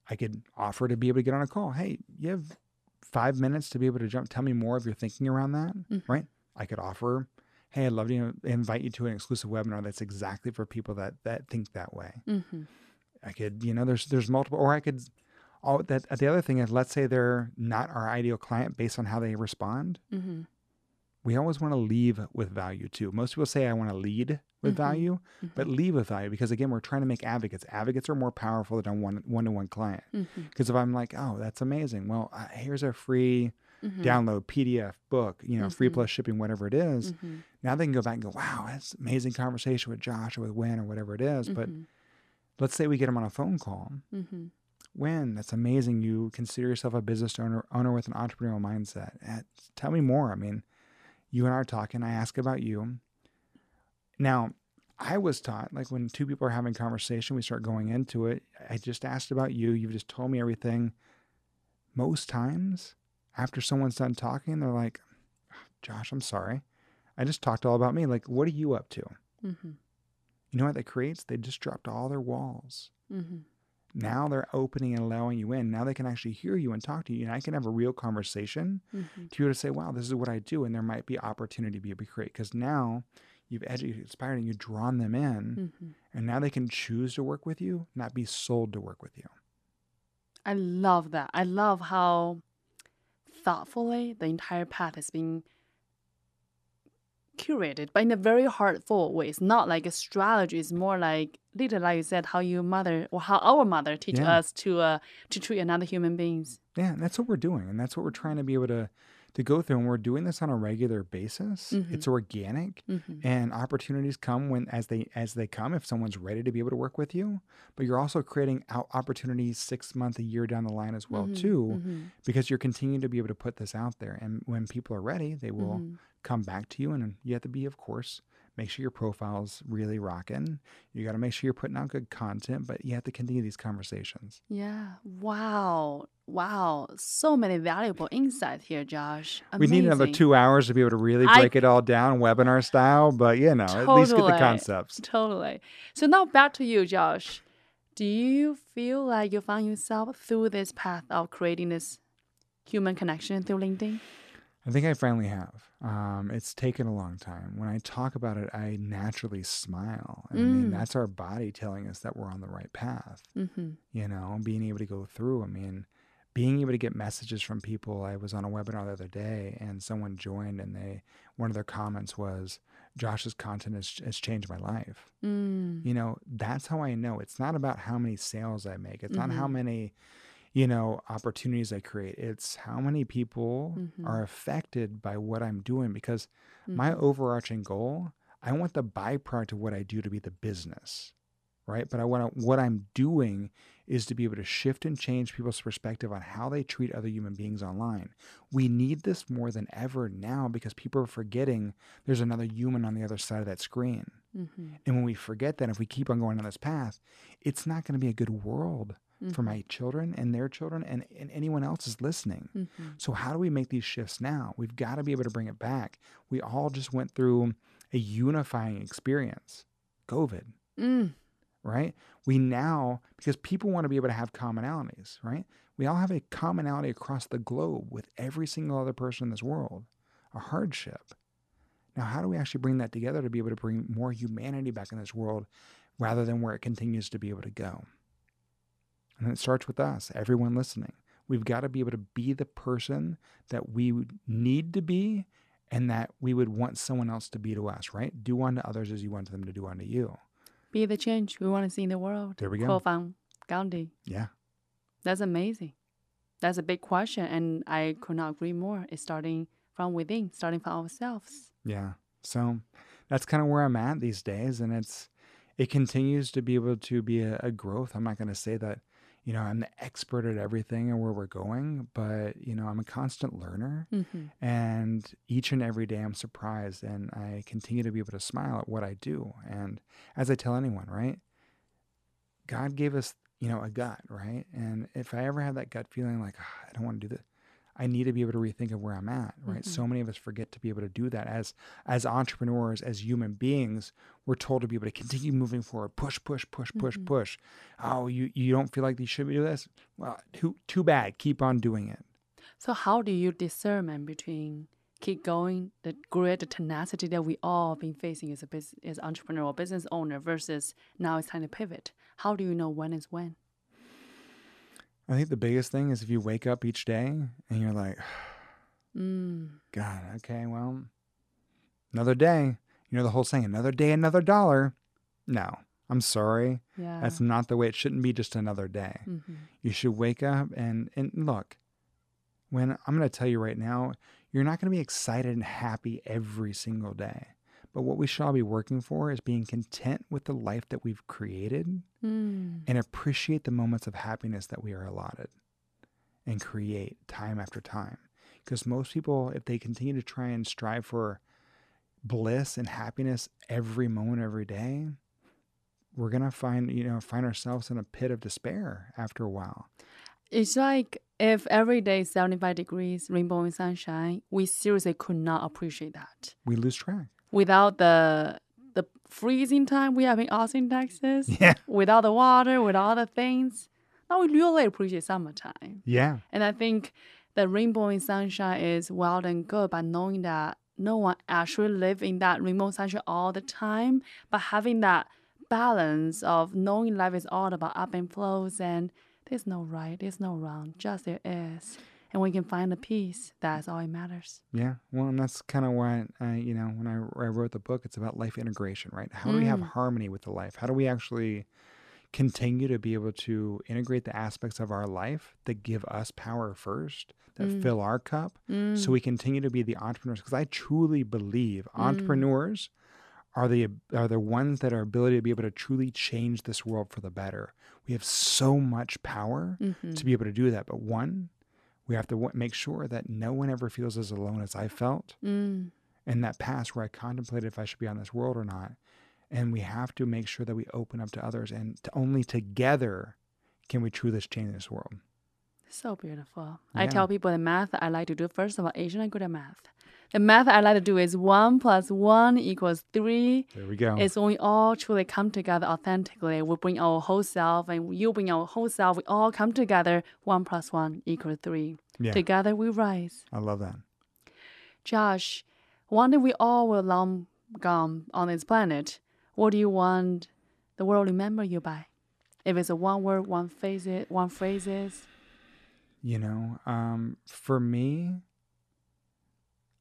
[SPEAKER 2] I could offer to be able to get on a call. Hey, you have five minutes to be able to jump, tell me more of your thinking around that,
[SPEAKER 1] Mhm.
[SPEAKER 2] right? I could offer, hey, I'd love to invite you to an exclusive webinar that's exactly for people that, that think that way.
[SPEAKER 1] Mm-hmm.
[SPEAKER 2] I could, you know, there's there's multiple, or I could. All that the other thing is, let's say they're not our ideal client based on how they respond.
[SPEAKER 1] Mm-hmm.
[SPEAKER 2] We always want to leave with value too. Most people say I want to lead with
[SPEAKER 1] Mhm.
[SPEAKER 2] value, but leave with value because again, we're trying to make advocates. Advocates are more powerful than a one one to one client.
[SPEAKER 1] Mm-hmm.
[SPEAKER 2] Because if I'm like, oh, that's amazing. Well, uh, here's a free
[SPEAKER 1] Mm-hmm.
[SPEAKER 2] download PDF book, you know, free
[SPEAKER 1] Mhm.
[SPEAKER 2] plus shipping, whatever it is.
[SPEAKER 1] Mm-hmm.
[SPEAKER 2] Now they can go back and go, wow, that's an amazing conversation with Josh or with Win or whatever it is. But let's say we get them on a phone call. When that's amazing. You consider yourself a business owner, owner with an entrepreneurial mindset. Eh, Tell me more. I mean, you and I are talking. I ask about you. Now, I was taught like when two people are having conversation, we start going into it. I just asked about you. You've just told me everything. Most times, after someone's done talking, they're like, "Josh, I'm sorry. I just talked all about me. Like, what are you up to?"
[SPEAKER 1] Mm-hmm.
[SPEAKER 2] You know what that creates? They just dropped all their walls.
[SPEAKER 1] Mm-hmm.
[SPEAKER 2] Now they're opening and allowing you in. Now they can actually hear you and talk to you. And I can have a real conversation
[SPEAKER 1] Mm-hmm.
[SPEAKER 2] to be able to say, wow, this is what I do. And there might be opportunity to be able to create because now you've educated, inspired, and you've drawn them in.
[SPEAKER 1] Mm-hmm.
[SPEAKER 2] And now they can choose to work with you, not be sold to work with you.
[SPEAKER 1] I love that. I love how thoughtfully the entire path has been curated, but in a very heartful way. It's not like a strategy. It's more like, little like you said, how your mother or how our mother teach
[SPEAKER 2] Yeah.
[SPEAKER 1] us to uh, to treat another human beings.
[SPEAKER 2] Yeah, and that's what we're doing. And that's what we're trying to be able to, to go through. And we're doing this on a regular basis.
[SPEAKER 1] Mhm.
[SPEAKER 2] It's organic.
[SPEAKER 1] Mm-hmm.
[SPEAKER 2] and opportunities come when as they as they come if someone's ready to be able to work with you but you're also creating out opportunities six months a year down the line as well too
[SPEAKER 1] Mm-hmm.
[SPEAKER 2] because you're continuing to be able to put this out there and when people are ready they will
[SPEAKER 1] Mm-hmm.
[SPEAKER 2] Come back to you and you have to be of course make sure your profile's really rocking you got to make sure you're putting out good content but you have to continue these conversations
[SPEAKER 1] Yeah. Wow. Wow. So many valuable insights here, Josh.
[SPEAKER 2] we need another two hours to be able to really
[SPEAKER 1] I-
[SPEAKER 2] break it all down webinar style but you know at least get the concepts
[SPEAKER 1] Totally. So now back to you, Josh. Do you feel like you found yourself through this path of creating this human connection through LinkedIn?
[SPEAKER 2] I think I finally have. Um, it's taken a long time. When I talk about it, I naturally smile. And I mean,
[SPEAKER 1] Mm.
[SPEAKER 2] that's our body telling us that we're on the right path,
[SPEAKER 1] Mm-hmm.
[SPEAKER 2] you know, being able to go through. I mean, being able to get messages from people. I was on a webinar the other day and someone joined and they, one of their comments was, Josh's content has, has changed my life.
[SPEAKER 1] Mm.
[SPEAKER 2] You know, that's how I know. It's not about how many sales I make. It's not how
[SPEAKER 1] Mhm.
[SPEAKER 2] many, you know, opportunities I create. It's how many people
[SPEAKER 1] Mhm.
[SPEAKER 2] are affected by what I'm doing because
[SPEAKER 1] Mm-hmm.
[SPEAKER 2] my overarching goal, I want the byproduct of what I do to be the business, right? But I want to, what I'm doing is to be able to shift and change people's perspective on how they treat other human beings online. We need this more than ever now because people are forgetting there's another human on the other side of that screen.
[SPEAKER 1] Mm-hmm.
[SPEAKER 2] And when we forget that, if we keep on going on this path, it's not going to be a good world for
[SPEAKER 1] Mm-hmm.
[SPEAKER 2] my children and their children and, and anyone else is listening.
[SPEAKER 1] Mm-hmm.
[SPEAKER 2] So, how do we make these shifts now? We've got to be able to bring it back. We all just went through a unifying experience COVID,
[SPEAKER 1] Mm.
[SPEAKER 2] right? We now, because people want to be able to have commonalities, right? We all have a commonality across the globe with every single other person in this world. a hardship. Now, how do we actually bring that together to be able to bring more humanity back in this world rather than where it continues to be able to go? And it starts with us, everyone listening. We've got to be able to be the person that we need to be and that we would want someone else to be to us, right? Do unto others as you want them to do unto you.
[SPEAKER 1] Be the change we want to see in the world.
[SPEAKER 2] There we go.
[SPEAKER 1] Quote Gandhi.
[SPEAKER 2] Yeah.
[SPEAKER 1] That's amazing. That's a big question, and I could not agree more. It's starting from within, starting from ourselves.
[SPEAKER 2] Yeah. So that's kind of where I'm at these days. And it's, it continues to be able to be a, a growth. I'm not going to say that, you know, I'm the expert at everything and where we're going, but, you know, I'm a constant learner.
[SPEAKER 1] Mm-hmm.
[SPEAKER 2] And each and every day I'm surprised and I continue to be able to smile at what I do. And as I tell anyone, right? God gave us, you know, a gut, right? And if I ever have that gut feeling like, "Ah, I don't want to do this, I need to be able to rethink of where I'm at, right?
[SPEAKER 1] Mhm.
[SPEAKER 2] So many of us forget to be able to do that as as entrepreneurs, as human beings. We're told to be able to continue moving forward, push, push, push, push,
[SPEAKER 1] Mhm.
[SPEAKER 2] push. Oh, you you don't feel like you should be doing this? Well, too too bad. Keep on doing it.
[SPEAKER 1] So, how do you discern between keep going, the grit, the tenacity that we all been facing as a business, as entrepreneur or business owner, versus now it's time to pivot? How do you know when is when?
[SPEAKER 2] I think the biggest thing is if you wake up each day and you're like,
[SPEAKER 1] Mm,
[SPEAKER 2] God, okay, well, another day. You know the whole saying, another day, another dollar. No, I'm sorry.
[SPEAKER 1] yeah.
[SPEAKER 2] That's not the way it shouldn't be just another day.
[SPEAKER 1] Mhm.
[SPEAKER 2] You should wake up and and look. When I'm going to tell you right now, you're not going to be excited and happy every single day. But what we shall be working for is being content with the life that we've created
[SPEAKER 1] Mm.
[SPEAKER 2] and appreciate the moments of happiness that we are allotted and create time after time. Because most people, if they continue to try and strive for bliss and happiness every moment, every day, we're gonna find you know find ourselves in a pit of despair after a while.
[SPEAKER 1] It's like if every day is 75 degrees, rainbow and sunshine, we seriously could not appreciate that.
[SPEAKER 2] We lose track.
[SPEAKER 1] Without the the freezing time we have in Austin, Texas,
[SPEAKER 2] Yeah,
[SPEAKER 1] without the water, without the things, now we really appreciate summertime.
[SPEAKER 2] yeah,
[SPEAKER 1] And I think the rainbow and sunshine is wild and good, but knowing that no one actually live in that rainbow sunshine all the time, but having that balance of knowing life is all about up and flows and there's no right, there's no wrong, just there is. And we can find the peace. That's all it matters.
[SPEAKER 2] yeah. Well, and that's kind of why I, you know, when I, I wrote the book, it's about life integration, right? How do we have
[SPEAKER 1] Mm.
[SPEAKER 2] harmony with the life? How do we actually continue to be able to integrate the aspects of our life that give us power first, that
[SPEAKER 1] Mm.
[SPEAKER 2] fill our cup,
[SPEAKER 1] Mm.
[SPEAKER 2] so we continue to be the entrepreneurs? Because I truly believe
[SPEAKER 1] Mm.
[SPEAKER 2] entrepreneurs are the are the ones that are ability to be able to truly change this world for the better. We have so much power
[SPEAKER 1] Mhm.
[SPEAKER 2] to be able to do that, but one, we have to w- make sure that no one ever feels as alone as I felt
[SPEAKER 1] Mm.
[SPEAKER 2] in that past where I contemplated if I should be on this world or not. And we have to make sure that we open up to others, and to only together can we truly change this world.
[SPEAKER 1] So beautiful. I tell people the math I like to do, first of all, Asian are good at math. The math I like to do is one plus one equals three.
[SPEAKER 2] There we go.
[SPEAKER 1] It's when we all truly come together authentically. We bring our whole self and you bring our whole self. We all come together. One plus one equals three.
[SPEAKER 2] yeah,
[SPEAKER 1] Together we rise.
[SPEAKER 2] I love that.
[SPEAKER 1] Josh, one day we all will long gone on this planet. What do you want the world to remember you by? If it's a one word, one phrase, one phrases.
[SPEAKER 2] You know, um, for me,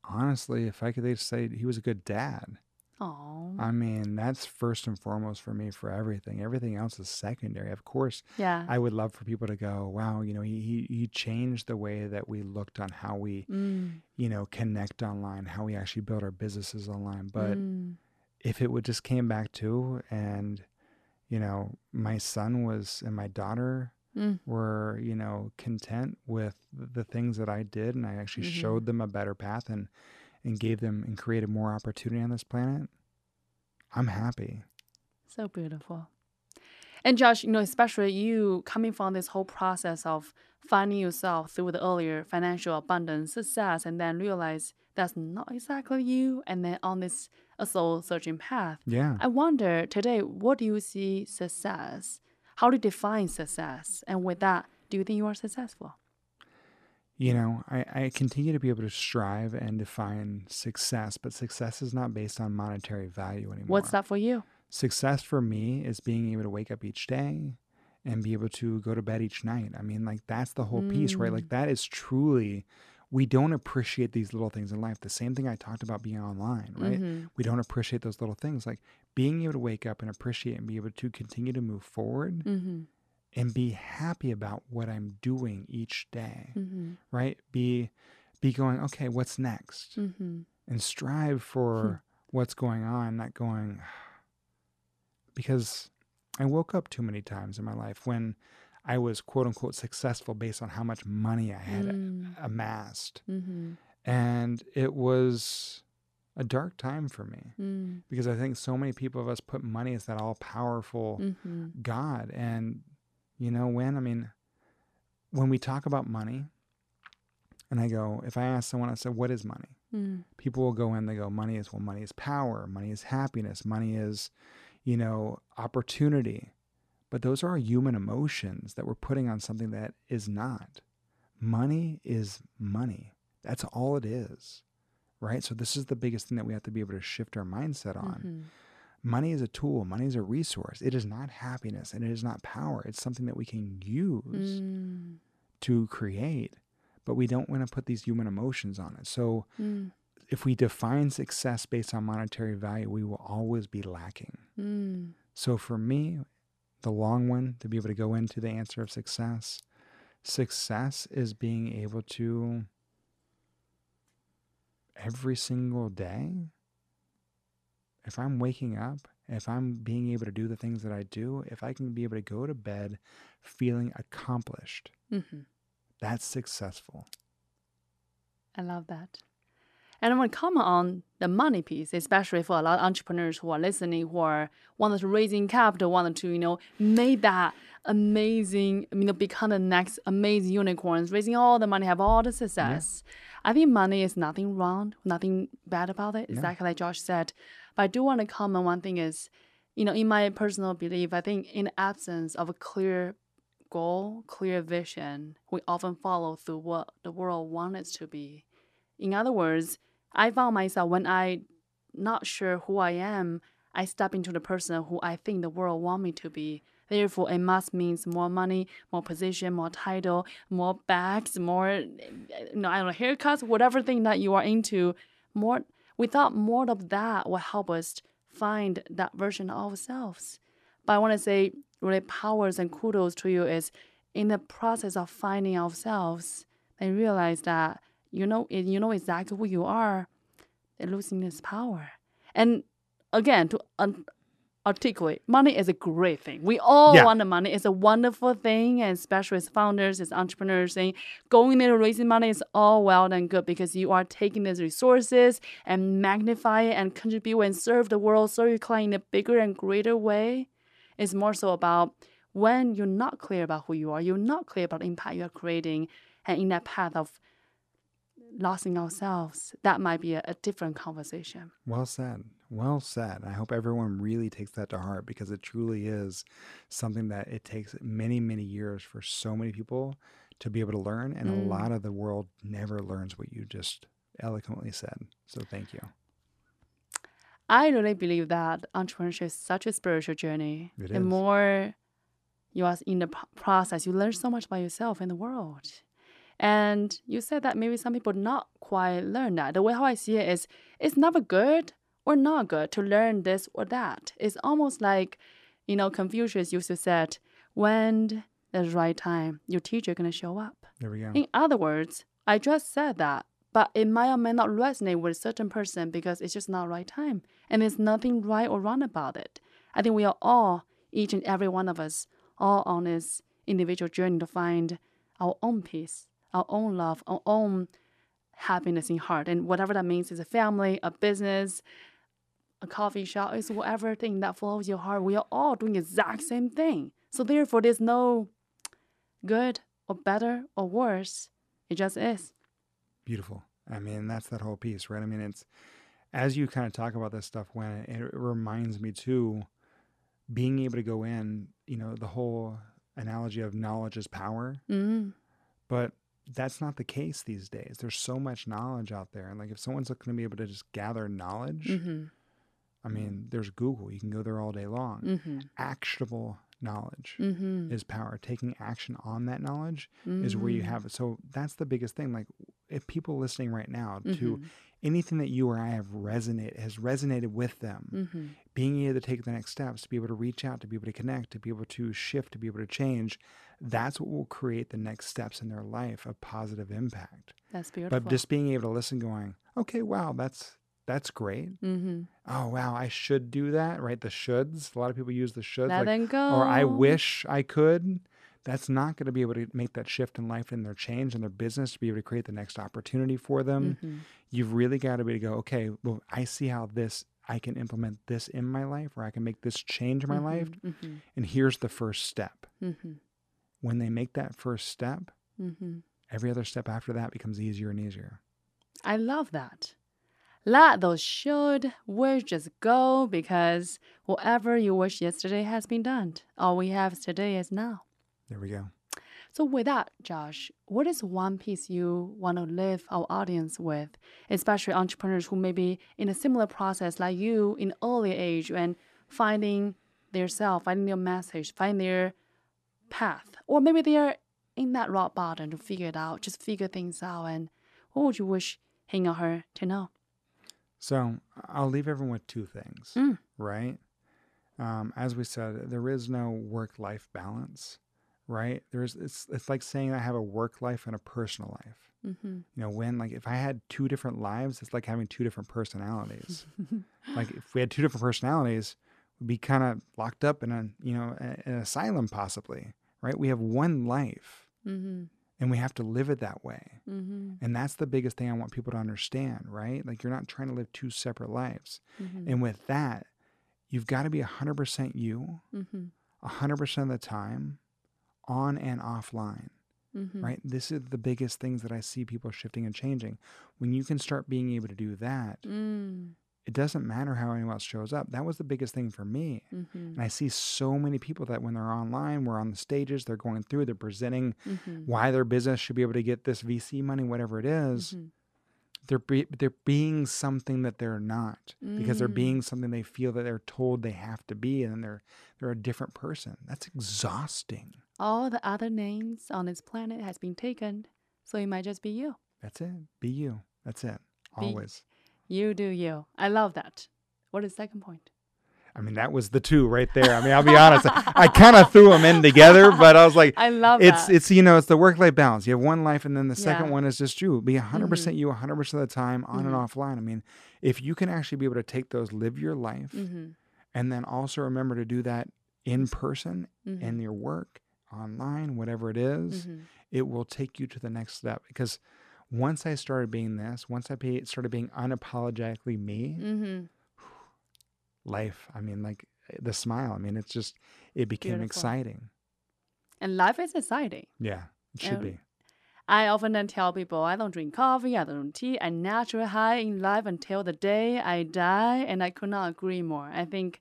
[SPEAKER 2] honestly, if I could just say he was a good dad.
[SPEAKER 1] Oh,
[SPEAKER 2] I mean, that's first and foremost for me for everything. Everything else is secondary. Of course,
[SPEAKER 1] yeah.
[SPEAKER 2] I would love for people to go, wow, you know, he, he, he changed the way that we looked on how we,
[SPEAKER 1] Mm,
[SPEAKER 2] you know, connect online, how we actually build our businesses online. But
[SPEAKER 1] mm,
[SPEAKER 2] if it would just came back to, and, you know, my son was and my daughter
[SPEAKER 1] mm.
[SPEAKER 2] were, you know, content with the things that I did, and I actually
[SPEAKER 1] Mhm.
[SPEAKER 2] showed them a better path and, and gave them and created more opportunity on this planet, I'm happy.
[SPEAKER 1] So beautiful. And Josh, you know, especially you coming from this whole process of finding yourself through the earlier financial abundance, success, and then realize that's not exactly you, and then on this a soul searching path.
[SPEAKER 2] Yeah.
[SPEAKER 1] I wonder today, what do you see success? How do you define success? And with that, do you think you are successful?
[SPEAKER 2] you know, I, I continue to be able to strive and define success, but success is not based on monetary value anymore.
[SPEAKER 1] What's that for you?
[SPEAKER 2] Success for me is being able to wake up each day and be able to go to bed each night. I mean, like that's the whole piece, right?
[SPEAKER 1] Mm.
[SPEAKER 2] Like that is truly we don't appreciate these little things in life. The same thing I talked about being online, right?
[SPEAKER 1] Mhm.
[SPEAKER 2] We don't appreciate those little things. Like being able to wake up and appreciate and be able to continue to move forward
[SPEAKER 1] Mhm.
[SPEAKER 2] and be happy about what I'm doing each day,
[SPEAKER 1] Mhm.
[SPEAKER 2] right? Be be going, okay, what's next?
[SPEAKER 1] Mhm.
[SPEAKER 2] And strive for what's going on, not going because I woke up too many times in my life when I was quote unquote successful based on how much money I had
[SPEAKER 1] Mm.
[SPEAKER 2] amassed.
[SPEAKER 1] Mhm.
[SPEAKER 2] And it was a dark time for me
[SPEAKER 1] Mm.
[SPEAKER 2] because I think so many people of us put money as that all powerful
[SPEAKER 1] Mhm.
[SPEAKER 2] God. And you know, when I mean, when we talk about money, and I go, if I ask someone, I said, what is money?
[SPEAKER 1] Mm.
[SPEAKER 2] People will go in, they go, money is, well, money is power, money is happiness, money is, you know, opportunity. But those are our human emotions that we're putting on something that is not. Money is money. That's all it is. Right? So, this is the biggest thing that we have to be able to shift our mindset on.
[SPEAKER 1] Mhm.
[SPEAKER 2] Money is a tool, money is a resource. It is not happiness and it is not power. It's something that we can use
[SPEAKER 1] Mm.
[SPEAKER 2] to create, but we don't want to put these human emotions on it. So,
[SPEAKER 1] Mm.
[SPEAKER 2] if we define success based on monetary value, we will always be lacking.
[SPEAKER 1] Mm.
[SPEAKER 2] So, for me, the long one to be able to go into the answer of success, success is being able to every single day if I'm waking up, if I'm being able to do the things that I do, if I can be able to go to bed feeling accomplished,
[SPEAKER 1] Mhm.
[SPEAKER 2] that's successful.
[SPEAKER 1] I love that. And I want to comment on the money piece, especially for a lot of entrepreneurs who are listening, who are wanting to raising capital, wanting to, you know, make that amazing, you know, become the next amazing unicorns, raising all the money, have all the success. I think money is nothing wrong, nothing bad about it. Exactly like Josh said. But I do want to comment one thing is, you know, in my personal belief, I think in the absence of a clear goal, clear vision, we often follow through what the world wants us to be. In other words, I found myself when I not sure who I am, I step into the person who I think the world want me to be. Therefore, it must means more money, more position, more title, more bags, more, you know, I don't know, haircuts, whatever thing that you are into. More, we thought more of that will help us find that version of ourselves. But I want to say, really, powers and kudos to you is in the process of finding ourselves, I realize that you know you know exactly who you are, they're losing this power. And again, to un- articulate, money is a great thing. We all
[SPEAKER 2] Yeah.
[SPEAKER 1] want the money. It's a wonderful thing, and especially as founders, as entrepreneurs, saying going there raising money is all well and good because you are taking these resources and magnify it and contribute and serve the world, serve your client in a bigger and greater way. It's more so about when you're not clear about who you are, you're not clear about the impact you are creating, and in that path of losing ourselves, that might be a, a different conversation.
[SPEAKER 2] Well said. Well said. I hope everyone really takes that to heart because it truly is something that it takes many, many years for so many people to be able to learn. And
[SPEAKER 1] Mm.
[SPEAKER 2] a lot of the world never learns what you just eloquently said. So thank you.
[SPEAKER 1] I really believe that entrepreneurship is such a spiritual journey.
[SPEAKER 2] It
[SPEAKER 1] the
[SPEAKER 2] is.
[SPEAKER 1] more you are in the process, you learn so much about yourself and the world. And you said that maybe some people not quite learn that. The way how I see it is, it's never good or not good to learn this or that. It's almost like, you know, Confucius used to said, when the right time, your teacher gonna show up.
[SPEAKER 2] There we go.
[SPEAKER 1] In other words, I just said that, but it might or may not resonate with a certain person because it's just not right time. And there's nothing right or wrong about it. I think we are all, each and every one of us, all on this individual journey to find our own peace, our own love, our own happiness in heart. And whatever that means is a family, a business, a coffee shop, it's whatever thing that follows your heart. We are all doing the exact same thing. So therefore there's no good or better or worse. It just is.
[SPEAKER 2] Beautiful. I mean, that's that whole piece, right? I mean, it's as you kind of talk about this stuff when it, it reminds me too being able to go in, you know, the whole analogy of knowledge is power,
[SPEAKER 1] Mm.
[SPEAKER 2] but that's not the case these days. There's so much knowledge out there. And like if someone's going to be able to just gather knowledge,
[SPEAKER 1] Mm-hmm.
[SPEAKER 2] I mean, there's Google. You can go there all day long.
[SPEAKER 1] Mm-hmm.
[SPEAKER 2] Actionable knowledge
[SPEAKER 1] Mm-hmm.
[SPEAKER 2] is power. Taking action on that knowledge is where you have it. So that's the biggest thing. Like if people listening right now to
[SPEAKER 1] Mm-hmm.
[SPEAKER 2] anything that you or I have resonate has resonated with them,
[SPEAKER 1] Mm-hmm.
[SPEAKER 2] being able to take the next steps, to be able to reach out, to be able to connect, to be able to shift, to be able to change, that's what will create the next steps in their life of positive impact.
[SPEAKER 1] That's beautiful.
[SPEAKER 2] But just being able to listen, going, okay, wow, that's that's great.
[SPEAKER 1] mm-hmm.
[SPEAKER 2] Oh wow, I should do that, right? The shoulds. A lot of people use the shoulds,
[SPEAKER 1] let
[SPEAKER 2] like,
[SPEAKER 1] go.
[SPEAKER 2] or I wish I could. That's not going to be able to make that shift in life and their change and their business to be able to create the next opportunity for them.
[SPEAKER 1] Mhm.
[SPEAKER 2] You've really got to be to go, okay, well, I see how this I can implement this in my life or I can make this change in my life.
[SPEAKER 1] Mhm.
[SPEAKER 2] And here's the first step.
[SPEAKER 1] Mhm.
[SPEAKER 2] When they make that first step,
[SPEAKER 1] Mhm.
[SPEAKER 2] every other step after that becomes easier and easier.
[SPEAKER 1] I love that. Let those should wishes go because whatever you wish yesterday has been done. All we have today is now.
[SPEAKER 2] There we go.
[SPEAKER 1] So with that, Josh, what is one piece you want to leave our audience with, especially entrepreneurs who may be in a similar process like you in early age and finding their self, finding their message, finding their path, or maybe they're in that rock bottom to figure it out, just figure things out. And what would you wish him or her to know?
[SPEAKER 2] So I'll leave everyone with two things,
[SPEAKER 1] Mm.
[SPEAKER 2] right? Um, as we said, there is no work-life balance, right? There's it's it's like saying I have a work life and a personal life.
[SPEAKER 1] Mm-hmm.
[SPEAKER 2] You know, when like if I had two different lives, it's like having two different personalities. like if we had two different personalities, we'd be kind of locked up in a you know a- an asylum possibly, right? We have one life,
[SPEAKER 1] mm-hmm.
[SPEAKER 2] And we have to live it that way.
[SPEAKER 1] Mm-hmm.
[SPEAKER 2] And that's the biggest thing I want people to understand, right? Like you're not trying to live two separate lives.
[SPEAKER 1] Mm-hmm.
[SPEAKER 2] And with that, you've got to be 100% you,
[SPEAKER 1] Mm-hmm.
[SPEAKER 2] 100% of the time, on and offline,
[SPEAKER 1] Mm-hmm.
[SPEAKER 2] right? This is the biggest things that I see people shifting and changing. When you can start being able to do that,
[SPEAKER 1] Mm-hmm.
[SPEAKER 2] It doesn't matter how anyone else shows up. That was the biggest thing for me.
[SPEAKER 1] Mm-hmm.
[SPEAKER 2] And I see so many people that when they're online, we're on the stages, they're going through, they're presenting
[SPEAKER 1] Mm-hmm.
[SPEAKER 2] why their business should be able to get this VC money, whatever it is.
[SPEAKER 1] Mhm.
[SPEAKER 2] they're be, they're being something that they're not because they're
[SPEAKER 1] Mm.
[SPEAKER 2] being something they feel that they're told they have to be and they're they're a different person that's exhausting
[SPEAKER 1] All the other names on this planet has been taken, so it might just be you.
[SPEAKER 2] that's it be you that's it
[SPEAKER 1] Be-
[SPEAKER 2] always
[SPEAKER 1] You do you. I love that. What is the second point?
[SPEAKER 2] i mean that was the two right there i mean i'll be honest i kind of threw them in together but i was like
[SPEAKER 1] I love
[SPEAKER 2] it's
[SPEAKER 1] that.
[SPEAKER 2] it's you know it's the work life balance you have one life and then the second
[SPEAKER 1] Yeah.
[SPEAKER 2] one is just you be 100%
[SPEAKER 1] Mhm.
[SPEAKER 2] percent you 100% of the time on
[SPEAKER 1] Mhm.
[SPEAKER 2] and offline i mean if you can actually be able to take those live your life
[SPEAKER 1] mm-hmm.
[SPEAKER 2] and then also remember to do that in person
[SPEAKER 1] Mm-hmm.
[SPEAKER 2] in your work, online, whatever it is,
[SPEAKER 1] mm-hmm.
[SPEAKER 2] it will take you to the next step. Because once I started being this, once I be, started being unapologetically me,
[SPEAKER 1] Mm-hmm.
[SPEAKER 2] life, I mean, like the smile, I mean, it's just, it became
[SPEAKER 1] Beautiful.
[SPEAKER 2] exciting.
[SPEAKER 1] And life is exciting.
[SPEAKER 2] Yeah, it should
[SPEAKER 1] Um,
[SPEAKER 2] be.
[SPEAKER 1] I often then tell people I don't drink coffee, I don't drink tea, I naturally high in life until the day I die, and I could not agree more. I think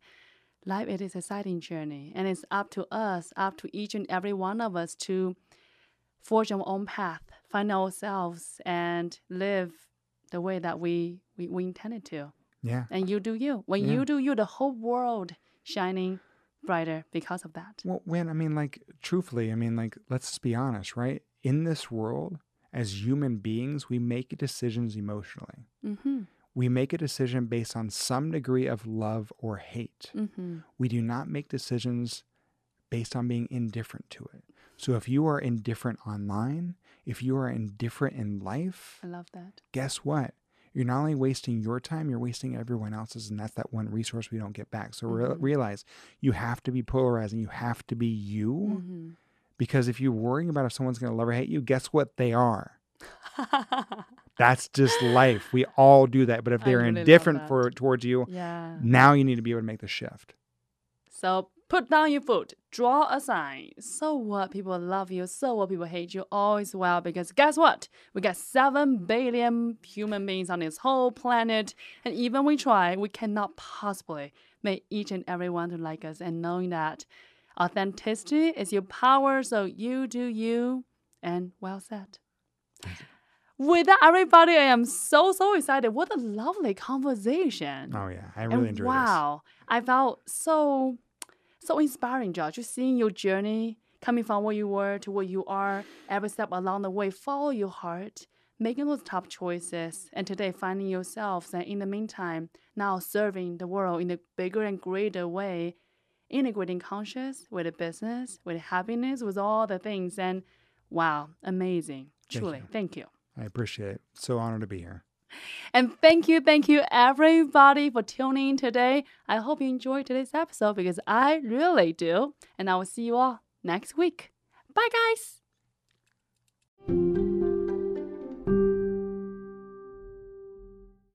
[SPEAKER 1] life it is an exciting journey, and it's up to us, up to each and every one of us to forge our own path, find ourselves, and live the way that we we, we intended to.
[SPEAKER 2] Yeah.
[SPEAKER 1] And you do you. When
[SPEAKER 2] Yeah.
[SPEAKER 1] you do you, the whole world shining brighter because of that.
[SPEAKER 2] Well, when, I mean, like, truthfully, I mean, like, let's just be honest, right? In this world, as human beings, we make decisions emotionally.
[SPEAKER 1] Mm-hmm.
[SPEAKER 2] We make a decision based on some degree of love or hate.
[SPEAKER 1] Mm-hmm.
[SPEAKER 2] we do not make decisions based on being indifferent to it. So if you are indifferent online, if you are indifferent in life,
[SPEAKER 1] I love that.
[SPEAKER 2] guess what? You're not only wasting your time, you're wasting everyone else's, and that's that one resource we don't get back. So re-
[SPEAKER 1] Mhm.
[SPEAKER 2] realize you have to be polarizing. You have to be you,
[SPEAKER 1] Mm-hmm.
[SPEAKER 2] because if you're worrying about if someone's going to love or hate you, guess what? They are. That's just life. We all do that. But if they're
[SPEAKER 1] really
[SPEAKER 2] indifferent for towards you,
[SPEAKER 1] yeah.
[SPEAKER 2] now you need to be able to make the shift.
[SPEAKER 1] So put down your foot, draw a sign. So what? People love you. So what? People hate you. All is well because guess what? We got seven billion human beings on this whole planet, and even we try, we cannot possibly make each and every one to like us. And knowing that authenticity is your power, so you do you, and well said. With that, everybody, I am so so excited. What a lovely conversation.
[SPEAKER 2] Oh yeah, I really
[SPEAKER 1] and
[SPEAKER 2] enjoyed
[SPEAKER 1] wow, I felt so so inspiring, Josh. Just seeing your journey coming from where you were to where you are, every step along the way, follow your heart, making those tough choices, and today finding yourself. And in the meantime, now serving the world in a bigger and greater way, integrating conscious with the business, with happiness, with all the things. And wow, amazing.
[SPEAKER 2] Thank
[SPEAKER 1] Truly,
[SPEAKER 2] you.
[SPEAKER 1] thank you.
[SPEAKER 2] I appreciate it. So honored to be here.
[SPEAKER 1] And thank you, thank you everybody for tuning in today. I hope you enjoyed today's episode because I really do. And I will see you all next week. Bye, guys.